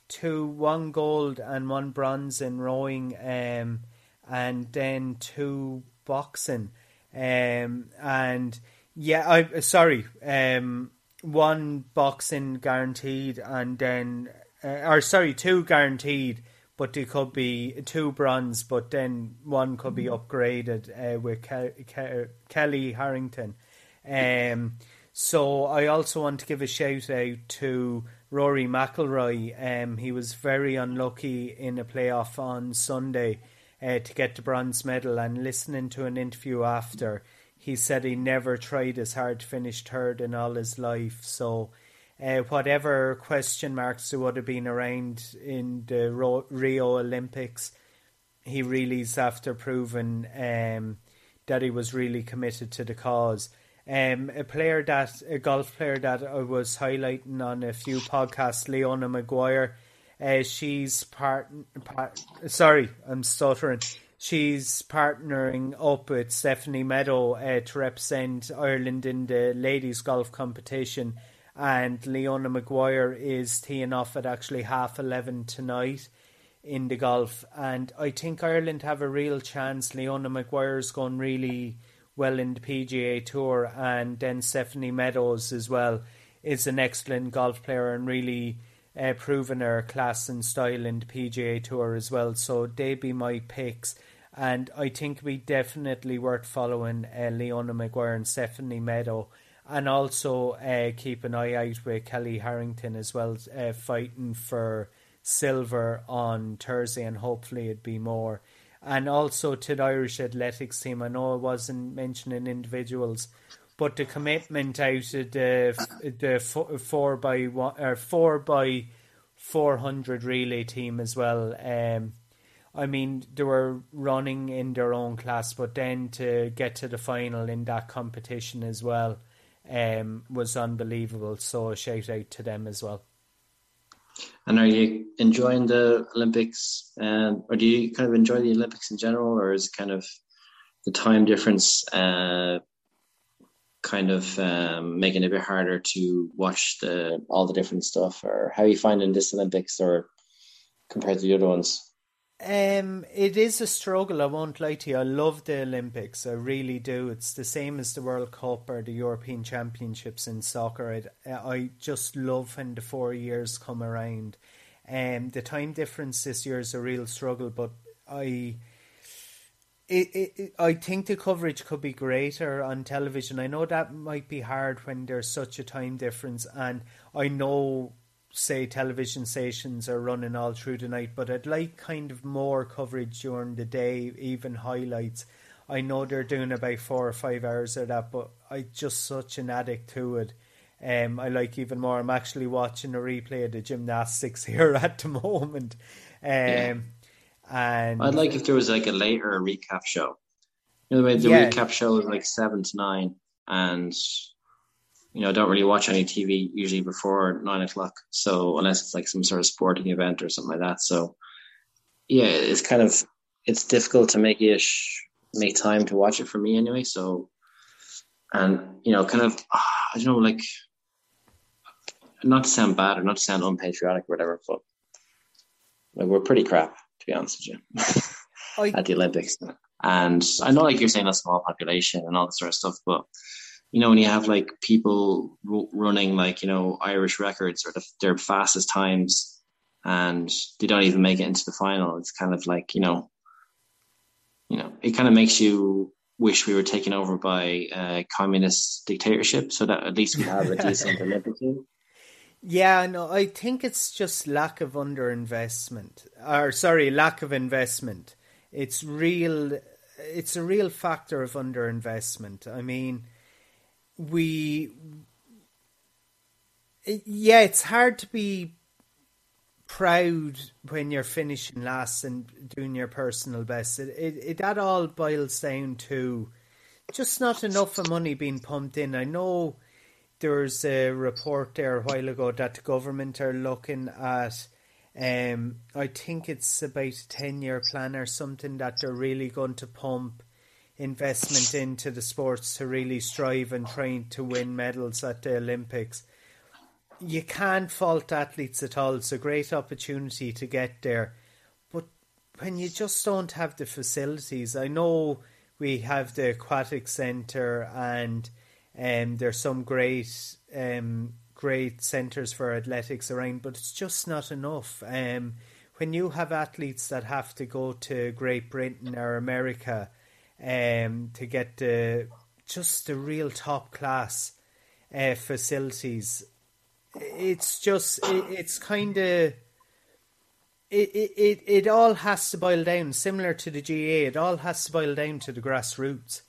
two one gold and one bronze in rowing, um, and then two boxing. Um, and yeah, I sorry, um, one boxing guaranteed, and then uh, or sorry, two guaranteed, but they could be two bronze, but then one could be mm-hmm. upgraded uh, with Ke- Ke- Kellie Harrington. Um, so I also want to give a shout out to Rory McIlroy. Um, he was very unlucky in a playoff on Sunday. uh, to get the bronze medal. And listening to an interview after, he said he never tried as hard to finish third in all his life. So, uh, whatever question marks there would have been around in the Rio Olympics, he really is after proving um, that he was really committed to the cause. Um, a player that a golf player that I was highlighting on a few podcasts, Leona Maguire. Uh, she's part, part. Sorry, I'm stuttering. She's partnering up with Stephanie Meadow uh, to represent Ireland in the ladies golf competition, and Leona Maguire is teeing off at actually half eleven tonight in the golf. And I think Ireland have a real chance. Leona Maguire's gone really well in the PGA Tour, and then Stephanie Meadows as well is an excellent golf player and really uh, proven her class and style in the PGA Tour as well. So they be my picks. And I think we definitely worth following uh, Leona Maguire and Stephanie Meadow, and also uh, keep an eye out with Kellie Harrington as well, uh, fighting for silver on Thursday, and hopefully it'd be more and also to the Irish athletics team. I know I wasn't mentioning individuals, but the commitment out of the the four by one or four by four hundred relay team as well. Um, I mean, they were running in their own class, but then to get to the final in that competition as well um, was unbelievable. So a shout out to them as well. And are you enjoying the Olympics, uh, or do you kind of enjoy the Olympics in general, or is kind of the time difference uh, kind of um, making it a bit harder to watch the all the different stuff, or how are you finding this Olympics, or compared to the other ones? Um, it is a struggle. I won't lie to you. I love the Olympics. I really do. It's the same as the World Cup or the European Championships in soccer. I, I just love when the four years come around. Um, the time difference this year is a real struggle, but I. It, it, it, I think the coverage could be greater on television. I know that might be hard when there's such a time difference, and I know say television stations are running all through the night, but I'd like kind of more coverage during the day, even highlights. I know they're doing about four or five hours of that, but I just such an addict to it. Um, I like even more. I'm actually watching a replay of the gymnastics here at the moment. Um, yeah. and I'd like if there was like a later recap show. You know, the way the yeah. recap show is like seven to nine, and you know, I don't really watch any TV usually before nine o'clock. So unless it's like some sort of sporting event or something like that. So yeah, it's kind of it's difficult to make ish make time to watch it for me anyway. So and you know, kind of I don't know, like not to sound bad or not to sound unpatriotic or whatever, but like we're pretty crap to be honest with you at the Olympics. And I know, like you're saying, a small population and all this sort of stuff, but you know, when you have like people r- running like, you know, Irish records or the, their fastest times and they don't even make it into the final, it's kind of like, you know, you know, it kind of makes you wish we were taken over by a communist dictatorship so that at least we have a decent Olympic team. Yeah, no, I think it's just lack of underinvestment, or sorry, lack of investment. It's real. It's a real factor of underinvestment. I mean, we yeah, it's hard to be proud when you're finishing last and doing your personal best. It, it, it that all boils down to just not enough of money being pumped in. I know there's a report there a while ago that the government are looking at. Um, I think it's about a ten year plan or something that they're really going to pump investment into the sports to really strive and trying to win medals at the Olympics. You can't fault athletes at all. It's a great opportunity to get there. But when you just don't have the facilities, I know we have the aquatic centre and um, there's some great um, great centres for athletics around, but it's just not enough. Um, when you have athletes that have to go to Great Britain or America um, to get the just the real top class uh, facilities. It's just it, it's kind of it, it, it all has to boil down, similar to the GAA, it all has to boil down to the grassroots.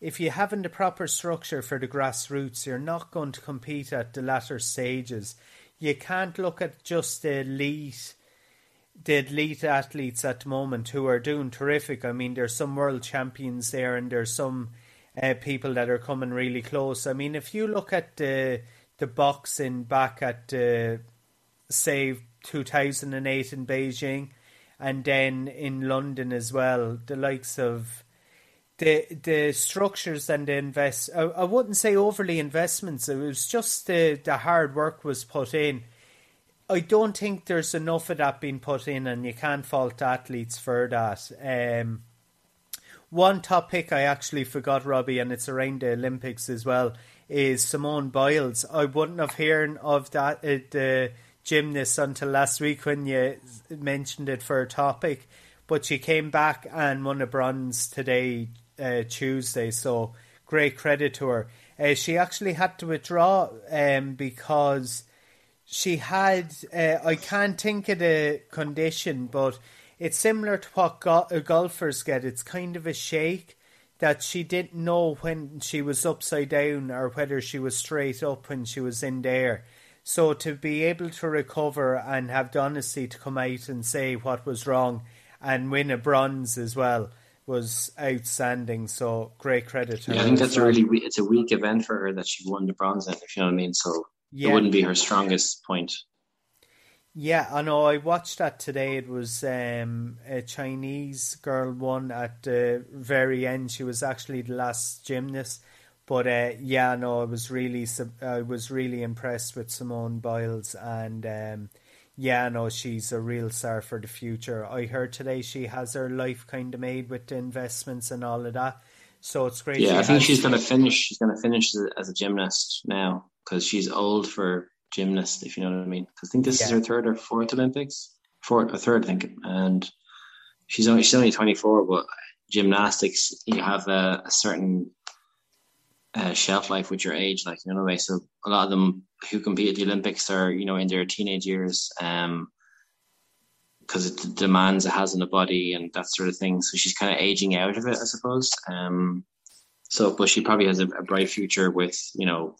If you haven't a proper structure for the grassroots, you're not going to compete at the latter stages. You can't look at just the elite, the elite athletes at the moment who are doing terrific. I mean, there's some world champions there, and there's some uh, people that are coming really close. I mean, if you look at the the boxing back at uh, say 2008 in Beijing, and then in London as well, the likes of the the structures and the invest. I, I wouldn't say overly investments. It was just the the hard work was put in. I don't think there's enough of that being put in, and you can't fault athletes for that. Um, one topic I actually forgot, Robbie, and it's around the Olympics as well, is Simone Biles. I wouldn't have heard of that the gymnast until last week when you mentioned it for a topic, but she came back and won a bronze today, uh, Tuesday. So great credit to her. Uh, she actually had to withdraw um, because she had uh, I can't think of the condition, but it's similar to what go- uh, golfers get. It's kind of a shake that she didn't know when she was upside down or whether she was straight up when she was in there. So to be able to recover and have the honesty to come out and say what was wrong and win a bronze as well was outstanding. So great credit to yeah, her. I think that's a really it's a weak event for her that she won the bronze in, if you know what I mean. So yeah. it wouldn't be her strongest point. Yeah, I know. I watched that today. It was um, a Chinese girl won at the very end. She was actually the last gymnast. But uh, yeah, no, I was really, I was really impressed with Simone Biles, and um, yeah, no, she's a real star for the future. I heard today she has her life kind of made with the investments and all of that. So it's great. Yeah, I think she's going to finish. She's going to finish as a gymnast now because she's old for gymnast, if you know what I mean. I think this yeah. is her third or fourth Olympics, fourth, a third, I think, and she's only she's only twenty four. But gymnastics, you have a, a certain uh, shelf life with your age, like you know, way. So a lot of them who compete at the Olympics are you know in their teenage years, um, because it demands it has on the body and that sort of thing. So she's kind of aging out of it, I suppose. Um, so, but she probably has a, a bright future with you know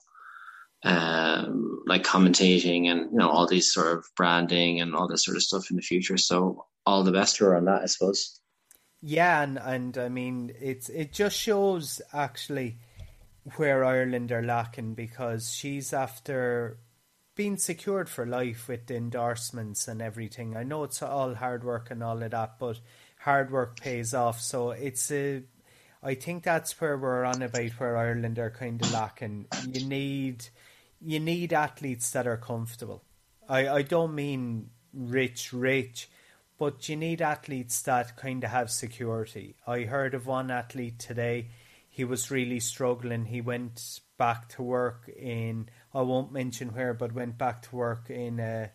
um, like commentating and you know all these sort of branding and all this sort of stuff in the future. So all the best to her on that, I suppose. Yeah, and and I mean it's it just shows actually where Ireland are lacking because she's after being secured for life with the endorsements and everything. I know it's all hard work and all of that, but hard work pays off. So it's a I think that's where we're on about where Ireland are kind of lacking. You need you need athletes that are comfortable. I, I don't mean rich, rich, but you need athletes that kind of have security. I heard of one athlete today. He was really struggling. He went back to work in, I won't mention where, but went back to work in a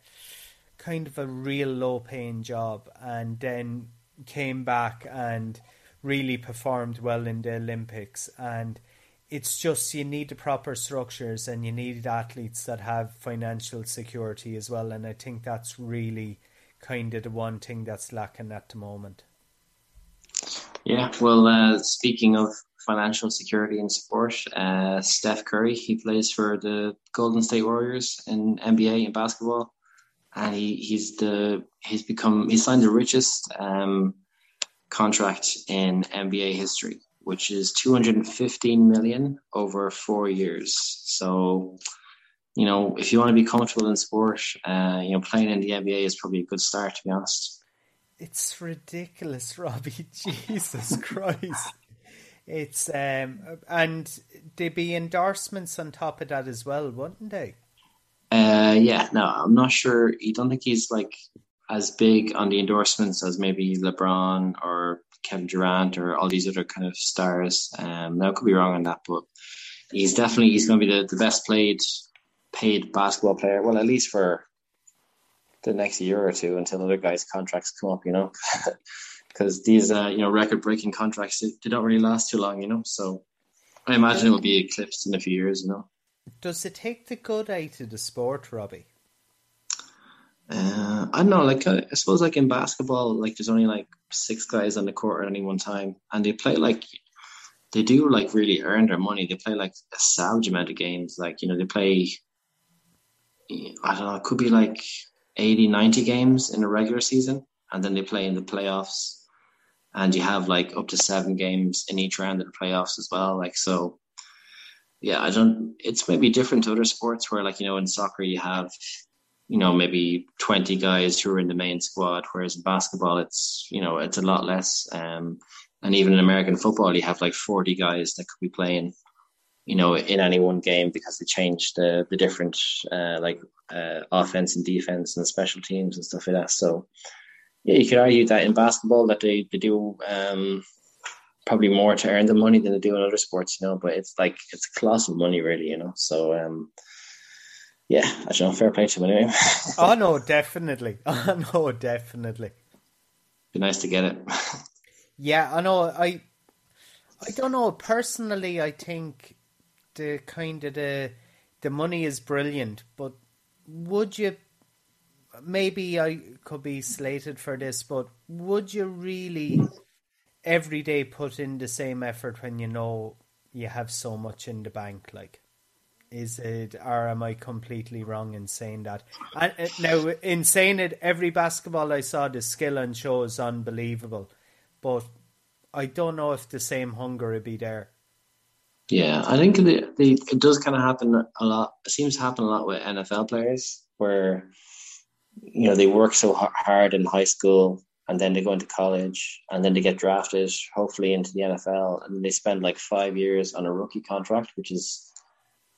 kind of a real low paying job and then came back and really performed well in the Olympics. And it's just you need the proper structures and you need athletes that have financial security as well. And I think that's really kind of the one thing that's lacking at the moment. Yeah, well, uh, speaking of financial security and support, uh, Steph Curry, he plays for the Golden State Warriors in NBA in basketball, and he, he's the he's become he signed the richest um, contract in NBA history which is 215 million over four years. So, you know, if you want to be comfortable in sport, uh, you know, playing in the NBA is probably a good start, to be honest. It's ridiculous, Robbie. Jesus Christ. It's um and there'd be endorsements on top of that as well, wouldn't they? Uh yeah, no, I'm not sure. You don't think he's like as big on the endorsements as maybe LeBron or Kevin Durant or all these other kind of stars. Um, now I could be wrong on that, but he's definitely he's going to be the, the best played paid basketball player. Well, at least for the next year or two until other guys' contracts come up, you know, because these uh, you know record breaking contracts they, they, don't really last too long, you know. So I imagine it will be eclipsed in a few years, you know. Does it take the good out of the sport, Robbie? Uh, I don't know, like uh, I suppose like in basketball, like there's only like six guys on the court at any one time, and they play like they do like really earn their money. They play like a savage amount of games. Like you know, they play. I don't know. It could be like 80, 90 games in a regular season, and then they play in the playoffs, and you have like up to seven games in each round of the playoffs as well. Like so, yeah, I don't. It's maybe different to other sports where, like you know, in soccer you have you know, maybe 20 guys who are in the main squad, whereas in basketball, it's, you know, it's a lot less. Um, and even in American football, you have like 40 guys that could be playing, you know, in any one game because they change the, the different, uh, like, uh, offense and defense and special teams and stuff like that. So, yeah, you could argue that in basketball that they, they do, um, probably more to earn the money than they do in other sports, you know, but it's like, it's a colossal money really, you know, so, um, yeah, I don't know. Fair play to him anyway. oh no, definitely. Oh no, definitely. Be nice to get it. yeah, I know. I I don't know. Personally, I think the kind of the the money is brilliant, but would you? Maybe I could be slated for this, but would you really every day put in the same effort when you know you have so much in the bank? Like, is it, or am I completely wrong in saying that? And uh, now, in saying it, every basketball I saw, the skill and show is unbelievable, but I don't know if the same hunger would be there. Yeah, I think the, the it does kind of happen a lot. It seems to happen a lot with NFL players where you know they work so hard in high school and then they go into college and then they get drafted hopefully into the NFL and they spend like 5 years on a rookie contract which is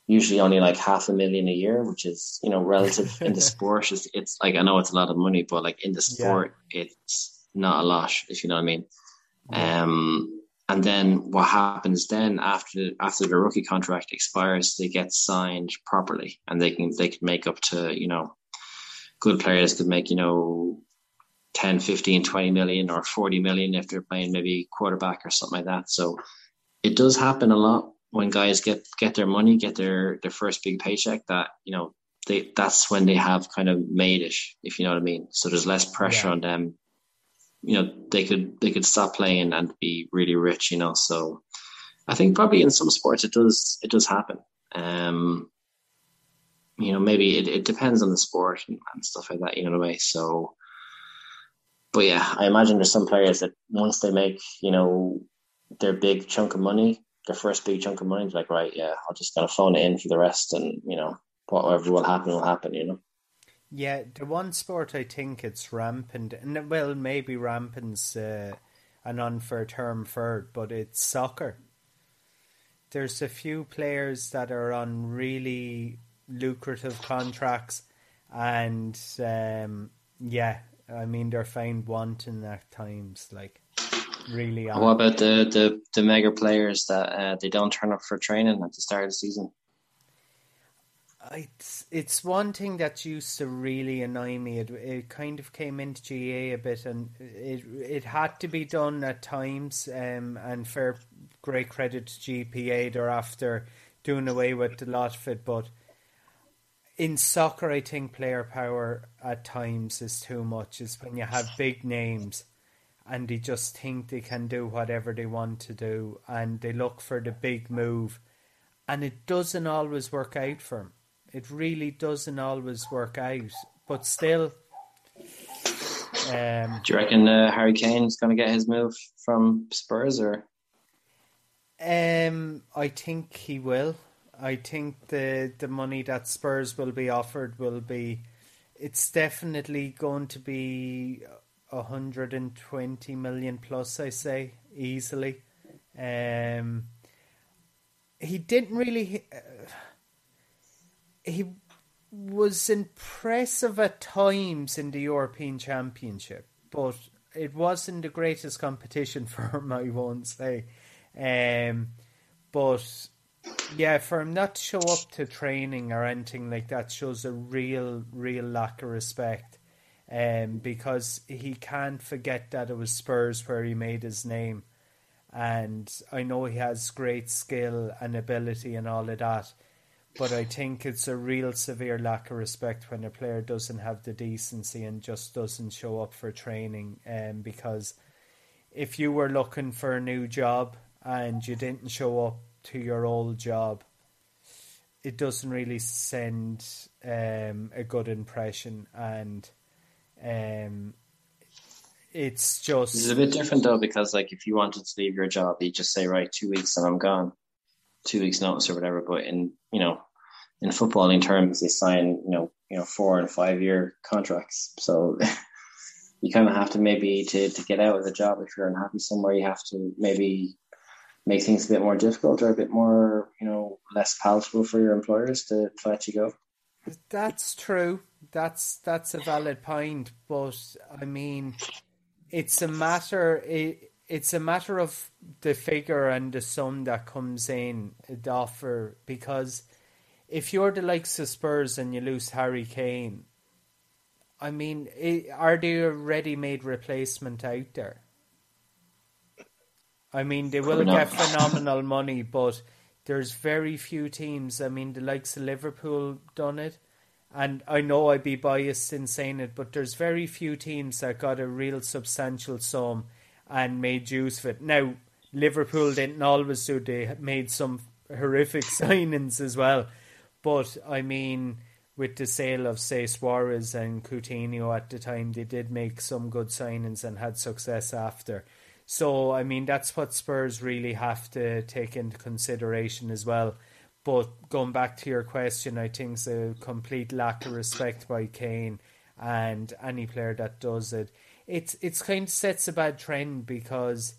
usually only like half a million a year, which is you know relative in the sport. It's, it's like I know it's a lot of money, but like in the sport, yeah. it's not a lot. If you know what I mean. Um, and then what happens then after after the rookie contract expires, they get signed properly, and they can they can make up to you know, good players could make you know 10, 15, 20 million or 40 million if they're playing maybe quarterback or something like that. So it does happen a lot when guys get get their money, get their their first big paycheck, that you know they that's when they have kind of made it, if you know what I mean. So there's less pressure yeah. on them. You know, they could they could stop playing and be really rich. You know, so I think probably in some sports it does it does happen. Um, you know, maybe it, it depends on the sport and, and stuff like that. You know, in a way. So, but yeah, I imagine there's some players that once they make you know their big chunk of money, their first big chunk of money, like, right, yeah, I'll just kind of phone it in for the rest, and you know, whatever will happen will happen, you know. Yeah, the one sport I think it's rampant, and well, maybe rampant's uh, an unfair term for it, but it's soccer. There's a few players that are on really lucrative contracts, and um, yeah, I mean they're found wanting at times, like really. What about the, the, the mega players that uh, they don't turn up for training at the start of the season? It's it's one thing that used to really annoy me. It it kind of came into GAA a bit, and it it had to be done at times. Um, and fair great credit to GPA. They're after doing away with a lot of it, but in soccer, I think player power at times is too much. Is when you have big names and they just think they can do whatever they want to do and they look for the big move and it doesn't always work out for them. It really doesn't always work out, but still. Um, do you reckon uh, Harry Kane is going to get his move from Spurs or? Um, I think he will. I think the the money that Spurs will be offered will be. It's definitely going to be 120 million plus, I say, easily. Um, he didn't really. Uh, he was impressive at times in the European Championship, but it wasn't the greatest competition for him, I won't say. Um, but yeah, for him not to show up to training or anything like that shows a real, real lack of respect um, because he can't forget that it was Spurs where he made his name. And I know he has great skill and ability and all of that. but I think it's a real severe lack of respect when a player doesn't have the decency and just doesn't show up for training. Um, because if you were looking for a new job and you didn't show up to your old job, it doesn't really send um, a good impression, and um, it's just it's a bit different though because like if you wanted to leave your job, you just say right two weeks and I'm gone, two weeks notice or whatever. But in you know in footballing terms, they sign you know you know four and five year contracts, so. you kind of have to maybe to, to get out of the job if you're unhappy somewhere you have to maybe make things a bit more difficult or a bit more, you know, less palatable for your employers to, to let you go. That's true. That's that's a valid point, but I mean, it's a matter. It, it's a matter of the figure and the sum that comes in the offer because if you're the likes of Spurs and you lose Harry Kane, I mean, are there a ready-made replacement out there? I mean, they will get phenomenal money, but there's very few teams. I mean, the likes of Liverpool done it, and I know I'd be biased in saying it, but there's very few teams that got a real substantial sum and made use of it. Now, Liverpool didn't always do; they made some horrific signings as well. But I mean, with the sale of say Suarez and Coutinho at the time, they did make some good signings and had success after. So, I mean, that's what Spurs really have to take into consideration as well. But going back to your question, I think it's a complete lack of respect by Kane and any player that does it. It's it's kind of sets a bad trend because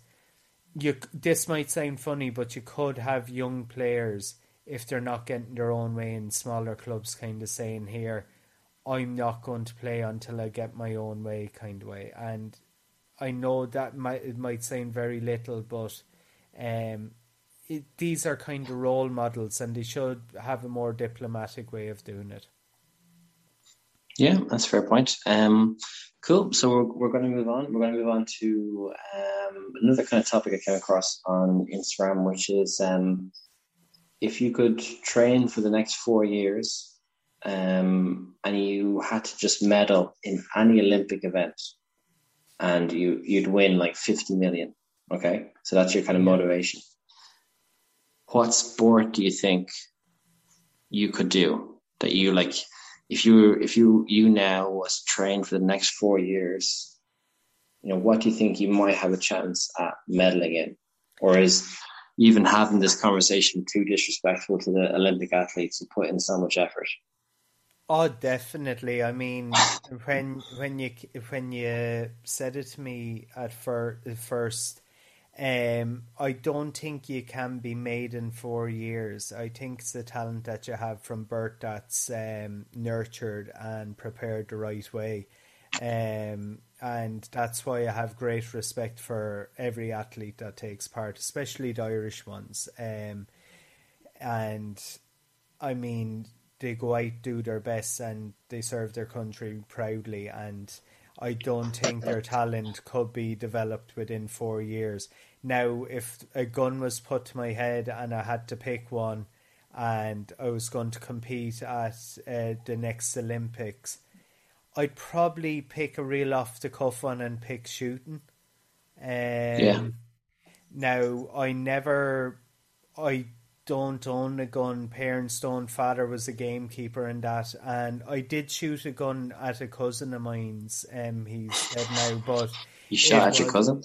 you this might sound funny, but you could have young players if they're not getting their own way in smaller clubs, kind of saying here, I'm not going to play until I get my own way, kind of way, and I know that might it might sound very little, but um, it, these are kind of role models, and they should have a more diplomatic way of doing it. Yeah, that's a fair point. Um, cool. So we're, we're going to move on. We're going to move on to um, another kind of topic I came across on Instagram, which is um, if you could train for the next four years um, and you had to just medal in any Olympic event, and you you'd win like 50 million okay so that's your kind of motivation what sport do you think you could do that you like if you if you you now was trained for the next four years you know what do you think you might have a chance at medaling in or is even having this conversation too disrespectful to the olympic athletes who put in so much effort Oh, definitely. I mean, when when you when you said it to me at fir- first, um, I don't think you can be made in four years. I think it's the talent that you have from birth that's um, nurtured and prepared the right way. Um, and that's why I have great respect for every athlete that takes part, especially the Irish ones. Um, and I mean, they go out, do their best, and they serve their country proudly. And I don't think their talent could be developed within four years. Now, if a gun was put to my head and I had to pick one, and I was going to compete at uh, the next Olympics, I'd probably pick a real off the cuff one and pick shooting. Um, yeah. Now, I never, I don't own a gun. Parents don't. Father was a gamekeeper and that. And I did shoot a gun at a cousin of mine's. Um, he's dead now, but you shot at was, your cousin.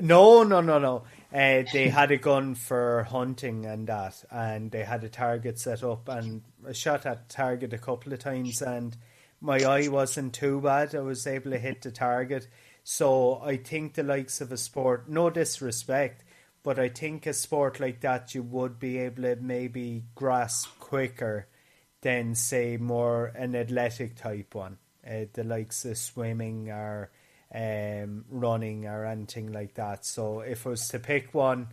No, no, no, no. Uh, they had a gun for hunting and that, and they had a target set up, and I shot at target a couple of times, and my eye wasn't too bad. I was able to hit the target. So I think the likes of a sport, no disrespect, but I think a sport like that you would be able to maybe grasp quicker than say more an athletic type one, uh, the likes of swimming or um, running or anything like that. So if I was to pick one,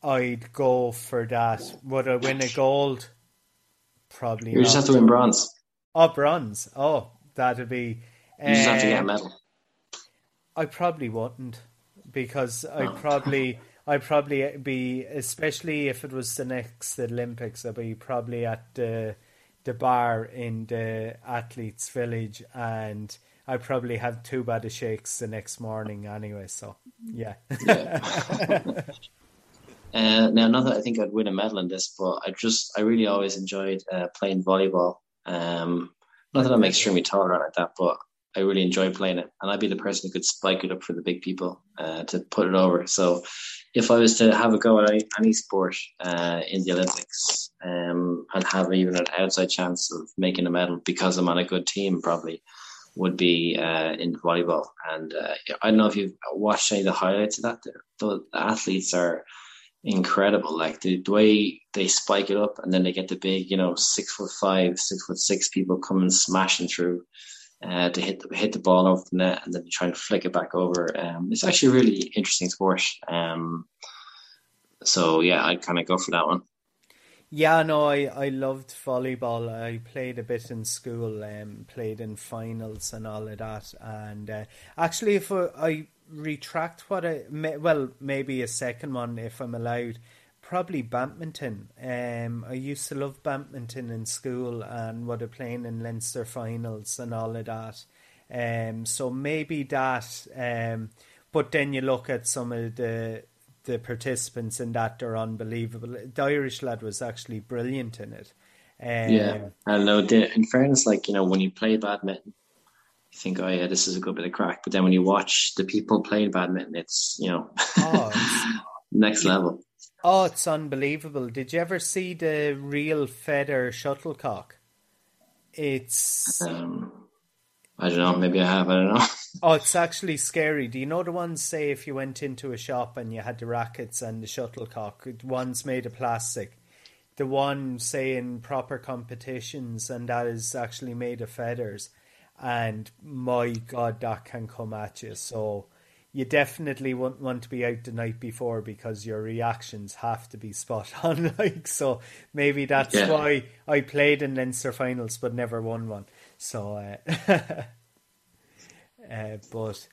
I'd go for that. Would I win a gold? Probably. You just have to win bronze. Oh, bronze. Oh, that'd be. You just have to get a um, medal. I probably wouldn't because I probably I'd probably be, especially if it was the next Olympics, I'd be probably at the the bar in the athletes' village, and I'd probably have two bad of shakes the next morning anyway. So yeah. yeah. uh, now, not that I think I'd win a medal in this, but I just I really always enjoyed uh, playing volleyball. Um, not that I'm extremely tall or like that, but I really enjoy playing it, and I'd be the person who could spike it up for the big people uh, to put it over. So, if I was to have a go at any, sport uh, in the Olympics um, and have even an outside chance of making a medal because I'm on a good team, probably would be uh, in volleyball. And uh, I don't know if you've watched any of the highlights of that. The, the athletes are incredible. Like the, the, way they spike it up, and then they get the big, you know, six foot five, six foot six people coming smashing through uh, to hit the, hit the ball over the net and then try and flick it back over. Um, it's actually a really interesting sport. Um, so yeah, I'd kind of go for that one. Yeah, no, I, I loved volleyball. I played a bit in school, um, played in finals and all of that. And uh, actually, if I, I retract what I well, maybe a second one if I'm allowed probably badminton. Um, I used to love badminton in school and would have played in Leinster finals and all of that. Um, so maybe that. Um, but then you look at some of the the participants in that; they're unbelievable. The Irish lad was actually brilliant in it. Um, yeah, I know. In fairness, like you know, when you play badminton, you think, "Oh yeah, this is a good bit of crack." But then when you watch the people playing badminton, it's you know, oh, next level. Oh, it's unbelievable. Did you ever see the real feather shuttlecock? It's. Um, I don't know. Maybe I have. I don't know. oh, it's actually scary. Do you know the ones, say, if you went into a shop and you had the rackets and the shuttlecock, the one's made of plastic. The one, say, in proper competitions, and that is actually made of feathers. And my God, that can come at you. So you definitely won't want to be out the night before because your reactions have to be spot on. Like so, maybe that's yeah. why I played in Leinster finals but never won one. So, uh, uh, but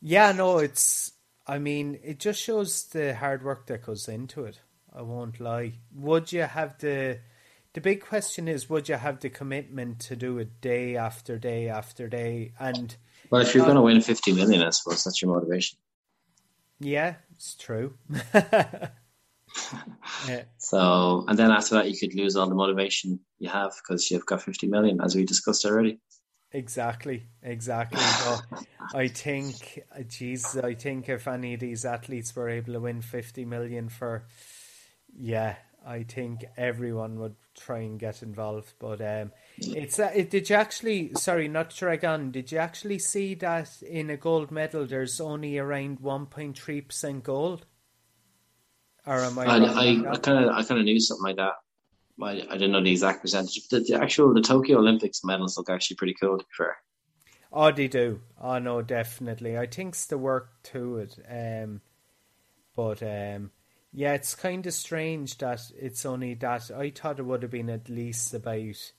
yeah, no, it's. I mean, it just shows the hard work that goes into it. I won't lie. Would you have the? The big question is, would you have the commitment to do it day after day after day and well, if you're uh, going to win 50 million, I suppose that's your motivation. Yeah, it's true. yeah. So, and then after that, you could lose all the motivation you have because you've got 50 million, as we discussed already. Exactly, exactly. I think, uh, geez, I think if any of these athletes were able to win 50 million for, yeah, I think everyone would try and get involved. But um, it's uh, it, did you actually? Sorry, not to drag on. Did you actually see that in a gold medal? There's only around one point three percent gold. Or am I? I kind of I kind of knew something like that. I, I didn't know the exact percentage. But the, the actual the Tokyo Olympics medals look actually pretty cool. To be fair. Oh, they do. Oh no, definitely. I think it's the work to it. Um, but um, yeah, it's kind of strange that it's only that. I thought it would have been at least about,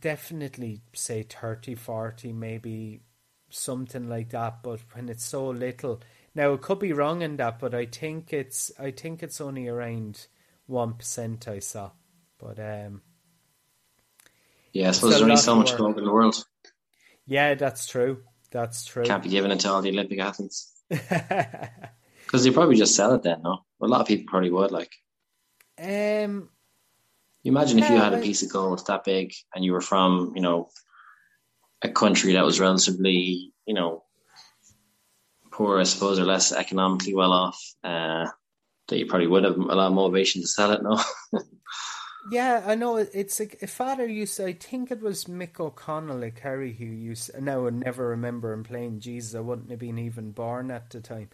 definitely say 30, 40, maybe something like that. But when it's so little, now it could be wrong in that, but I think it's I think it's only around one percent I saw. But um, yeah, I suppose there's only so much gold in the world. Yeah, that's true. That's true. Can't be given it to all the Olympic athletes. Because they probably just sell it then, no? a lot of people probably would, like. Um. You imagine yeah, if you had a piece of gold that big and you were from, you know, a country that was relatively, you know, poor, I suppose, or less economically well off, uh, that you probably would have a lot of motivation to sell it, no? yeah, I know. It's a, a father used to, I think it was Mick O'Connell, a Kerry, who used, now I never remember him playing. Jesus, I wouldn't have been even born at the time.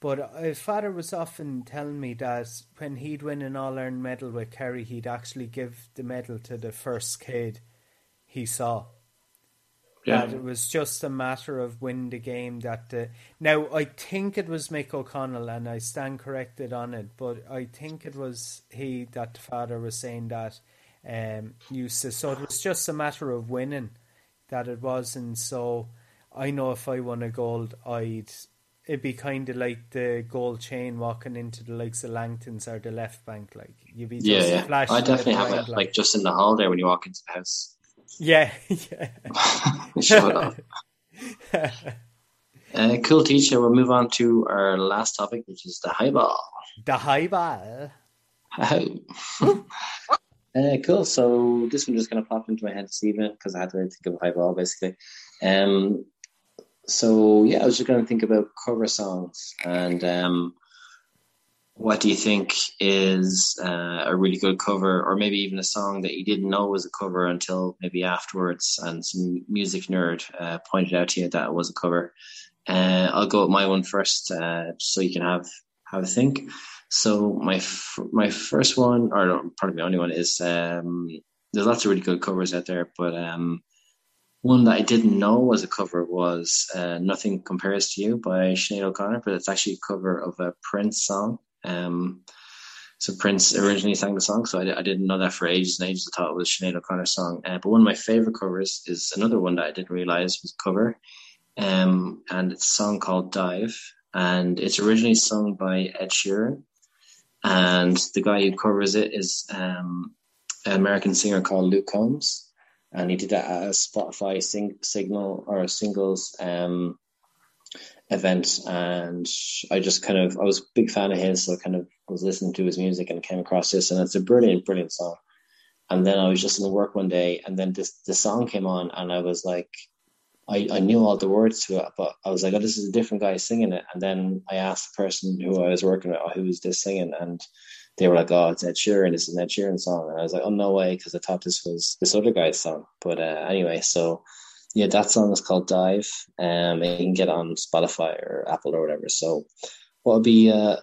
But his father was often telling me that when he'd win an All Ireland medal with Kerry, he'd actually give the medal to the first kid he saw. Yeah. That it was just a matter of win the game. That the, now I think it was Mick O'Connell, and I stand corrected on it, but I think it was he that the father was saying that um, to. So it was just a matter of winning. That it wasn't so. I know if I won a gold, I'd it'd be kind of like the gold chain walking into the likes of Langtons or the left bank. Like you'd be yeah, yeah. I definitely have it like, like just in the hall there when you walk into the house. Yeah, yeah. Uh, cool teacher. We'll move on to our last topic, which is the high ball. The high ball. uh, cool. So this one just kind of popped into my head this evening because I had to think of a high ball basically. Um, so yeah, I was just going to think about cover songs and um, what do you think is uh, a really good cover, or maybe even a song that you didn't know was a cover until maybe afterwards, and some music nerd uh, pointed out to you that it was a cover. Uh, I'll go with my one first, uh, so you can have have a think. So my f- my first one, or probably my only one, is um, there's lots of really good covers out there, but um, one that I didn't know was a cover was uh, "Nothing Compares to You" by Sinead O'Connor, but it's actually a cover of a Prince song. Um, so Prince originally sang the song, so I, I, didn't know that for ages and ages. I thought it was Sinead O'Connor's song. Uh, but one of my favorite covers is another one that I didn't realize was a cover, um, and it's a song called "Dive," and it's originally sung by Ed Sheeran, and the guy who covers it is um, an American singer called Luke Combs and he did that at a Spotify sing, signal or singles um, event. And I just kind of I was a big fan of his, so I kind of was listening to his music and came across this, and it's a brilliant, brilliant song. And then I was just in the work one day, and then this the song came on, and I was like, I, I knew all the words to it, but I was like, oh, this is a different guy singing it. And then I asked the person who I was working with, oh, who is this singing? And they were like, "Oh, it's Ed Sheeran. This is an Ed Sheeran song," and I was like, "Oh no way," because I thought this was this other guy's song. But uh, anyway, so yeah, that song is called "Dive." Um, you can get on Spotify or Apple or whatever. So, what would be uh,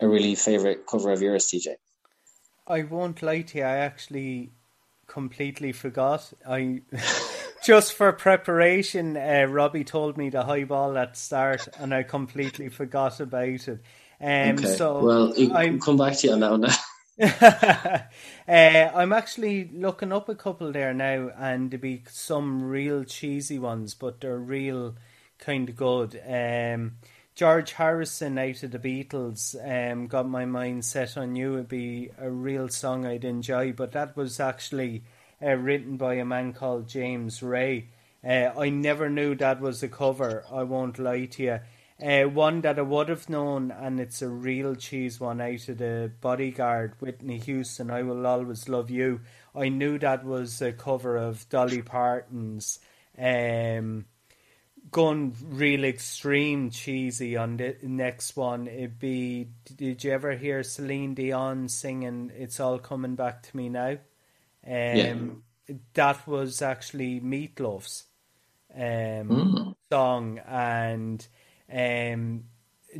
a really favorite cover of yours, TJ? I won't lie to you. I actually completely forgot. I just for preparation, uh, Robbie told me the highball at start, and I completely forgot about it. Um, okay. So well, I'm come back to you on that one. uh, I'm actually looking up a couple there now, and to be some real cheesy ones, but they're real kind of good. Um, George Harrison out of the Beatles um, got my mind set on you. It'd be a real song I'd enjoy, but that was actually uh, written by a man called James Ray. Uh, I never knew that was a cover. I won't lie to you. Uh, one that I would have known, and it's a real cheese one out of the Bodyguard, Whitney Houston. I will always love you. I knew that was a cover of Dolly Parton's. Um, gone real extreme cheesy on the next one. It'd be. Did you ever hear Celine Dion singing "It's All Coming Back to Me Now"? Um, yeah. That was actually Meatloaf's um, mm. song, and um,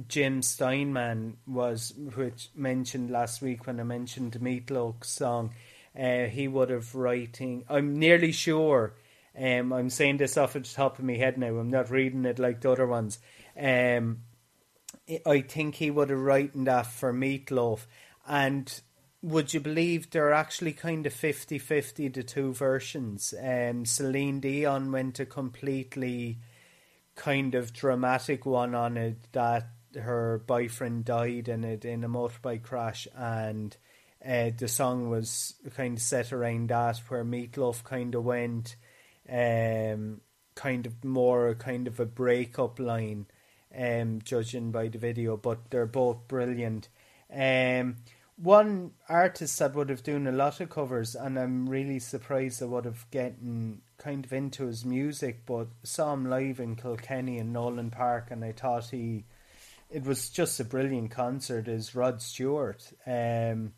Jim Steinman was, which mentioned last week when I mentioned the Meatloaf song. Uh, he would have writing. I'm nearly sure. Um, I'm saying this off the top of my head now. I'm not reading it like the other ones. Um, I think he would have written that for Meatloaf. And would you believe there are actually kind of 50-50 the two versions? Um, Celine Dion went a completely kind of dramatic one on it that her boyfriend died in it in a motorbike crash and uh, the song was kind of set around that where Meatloaf kind of went um, kind of more kind of a breakup line um, judging by the video but they're both brilliant. Um, one artist that would have done a lot of covers, and I'm really surprised I would have gotten kind of into his music, but saw him live in Kilkenny and Nowlan Park, and I thought he, it was just a brilliant concert. Is Rod Stewart? Um,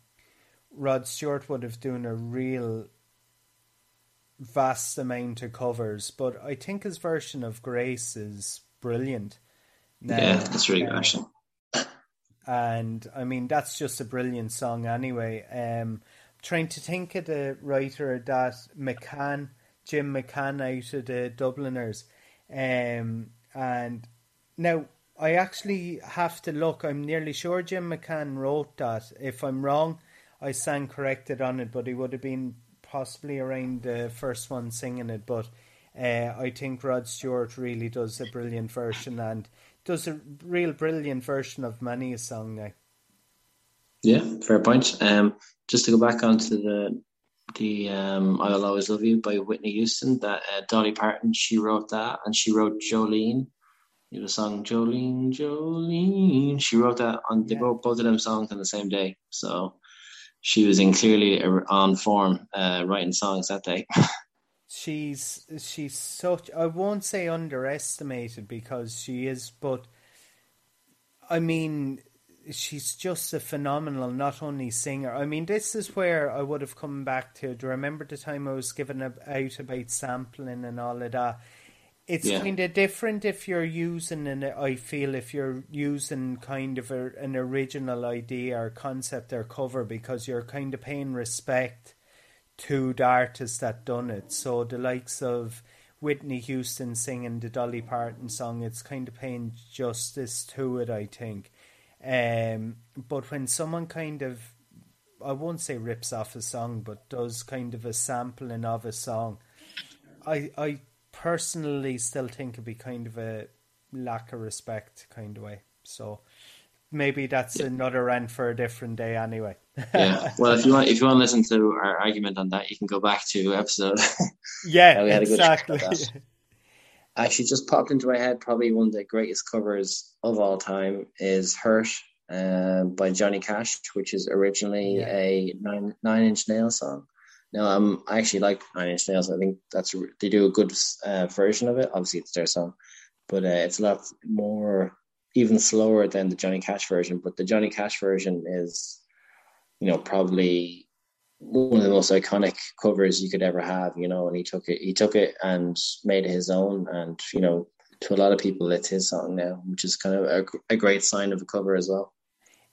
Rod Stewart would have done a real vast amount of covers, but I think his version of Grace is brilliant. Now, yeah, that's really good actually and I mean that's just a brilliant song anyway. Um, trying to think of the writer that McCann, Jim McCann out of the Dubliners, um, and now I actually have to look. I'm nearly sure Jim McCann wrote that. If I'm wrong, I sang corrected on it, but he would have been possibly around the first one singing it. But Uh, I think Rod Stewart really does a brilliant version and does a real brilliant version of many a song now. Yeah, fair point. Um, just to go back onto the the um, "I'll Always Love You" by Whitney Houston. That uh, Dolly Parton she wrote that, and she wrote Jolene. You know the song Jolene, Jolene. She wrote that on they wrote both of them songs on the same day. So she was in clearly on form uh, writing songs that day. she's she's such I won't say underestimated because she is, but I mean she's just a phenomenal not only singer. I mean this is where I would have come back to. Do you remember the time I was giving out about sampling and all of that? It's yeah. kind of different if you're using an. I feel if you're using kind of a, an original idea or concept or cover because you're kind of paying respect to the artists that done it. So the likes of Whitney Houston singing the Dolly Parton song, it's kind of paying justice to it, I think. Um, but when someone kind of, I won't say rips off a song, but does kind of a sampling of a song, I I personally still think it'd be kind of a lack of respect kind of way. So maybe that's yeah. another rant for a different day anyway. yeah. Well, if you want, if you want to listen to our argument on that, you can go back to episode. yeah, had exactly. Actually, just popped into my head. Probably one of the greatest covers of all time is "Hurt" uh, by Johnny Cash, which is originally yeah. a nine Nine Inch Nails song. Now, um, I actually like Nine Inch Nails. I think that's they do a good uh, version of it. Obviously, it's their song, but uh, it's a lot more even slower than the Johnny Cash version. But the Johnny Cash version is, you know, probably one of the most iconic covers you could ever have. You know, and he took it, he took it and made it his own. And you know, to a lot of people, it's his song now, which is kind of a, a great sign of a cover as well.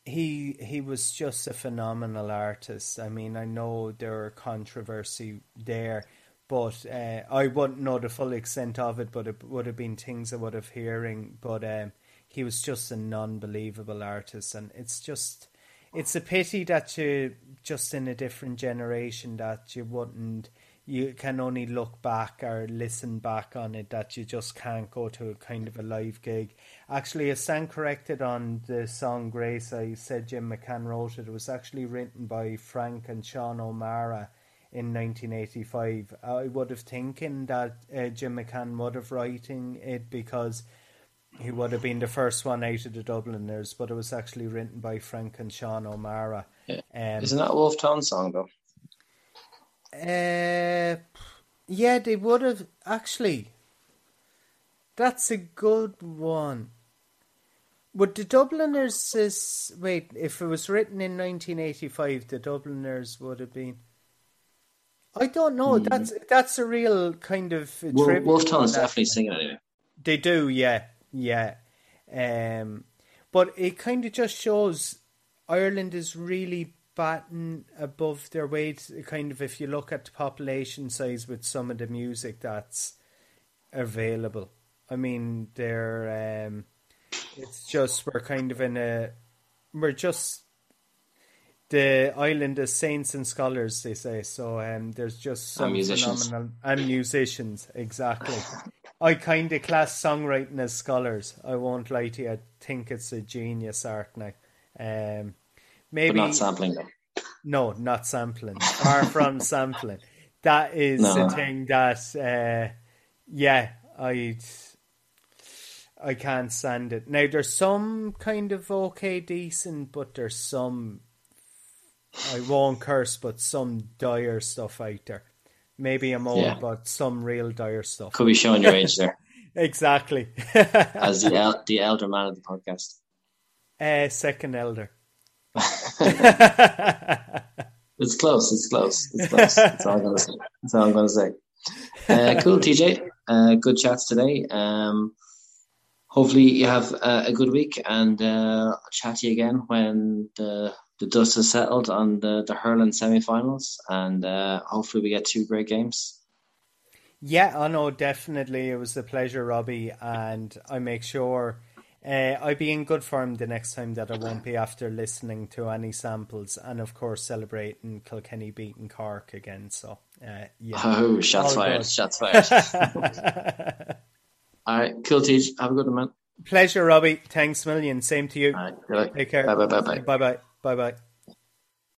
He he was just a phenomenal artist. I mean, I know there are controversy there but uh, I wouldn't know the full extent of it. But it would have been things I would have hearing. But um, he was just an unbelievable artist, and it's just it's a pity that you're just in a different generation that you wouldn't you can only look back or listen back on it that you just can't go to a kind of a live gig. Actually, a stand corrected on the song Grace. I said Jim McCann wrote it. It was actually written by Frank and Sean O'Meara in 1985. I would have thinking that uh, Jim McCann would have writing it because he would have been the first one out of the Dubliners, but it was actually written by Frank and Sean O'Meara. Yeah. Um, Isn't that a Wolfe Tones song though? Uh, yeah, they would have actually. That's a good one. Would the Dubliners is wait? If it was written in 1985, the Dubliners would have been. I don't know. Mm. That's that's a real kind of. Wolf, Wolfe Tones definitely singing anyway. They do, yeah. Yeah. Um, but it kind of just shows Ireland is really batting above their weight. Kind of, if you look at the population size with some of the music that's available. I mean, they're. Um, it's just we're kind of in a. We're just the island is saints and scholars, they say. So um, there's just some and musicians. phenomenal and musicians exactly. I kind of class songwriting as scholars. I won't lie to you. I think it's a genius art now. Um, maybe but not sampling them. No, not sampling. Far from sampling. That is no. the thing that, uh, yeah, I I can't stand it. Now there's some kind of okay, decent, but there's some I won't curse, but some dire stuff out there. Maybe I'm old, yeah. but some real dire stuff. Could be showing your age there. exactly. As the el- the elder man of the podcast. Uh, second elder. it's close. It's close. It's close. That's all I'm gonna say. That's all I'm gonna say. Uh, cool, TJ. Uh, good chats today. Um, hopefully you have uh, a good week, and uh, I'll chat to you again when the the dust has settled on the the hurling semi-finals, and uh, hopefully we get two great games. Yeah, I know definitely it was a pleasure, Robbie, and I make sure uh, I'll be in good form the next time that I won't be after listening to any samples, and of course celebrating Kilkenny beating Cork again. So Uh, yeah. Oh, shots All fired! good. Shots fired! All right, cool, Teach. Have a good one, man. Pleasure, Robbie. Thanks a million. Same to you. All right. Take care. Bye, bye, bye, bye. Bye bye. Bye bye.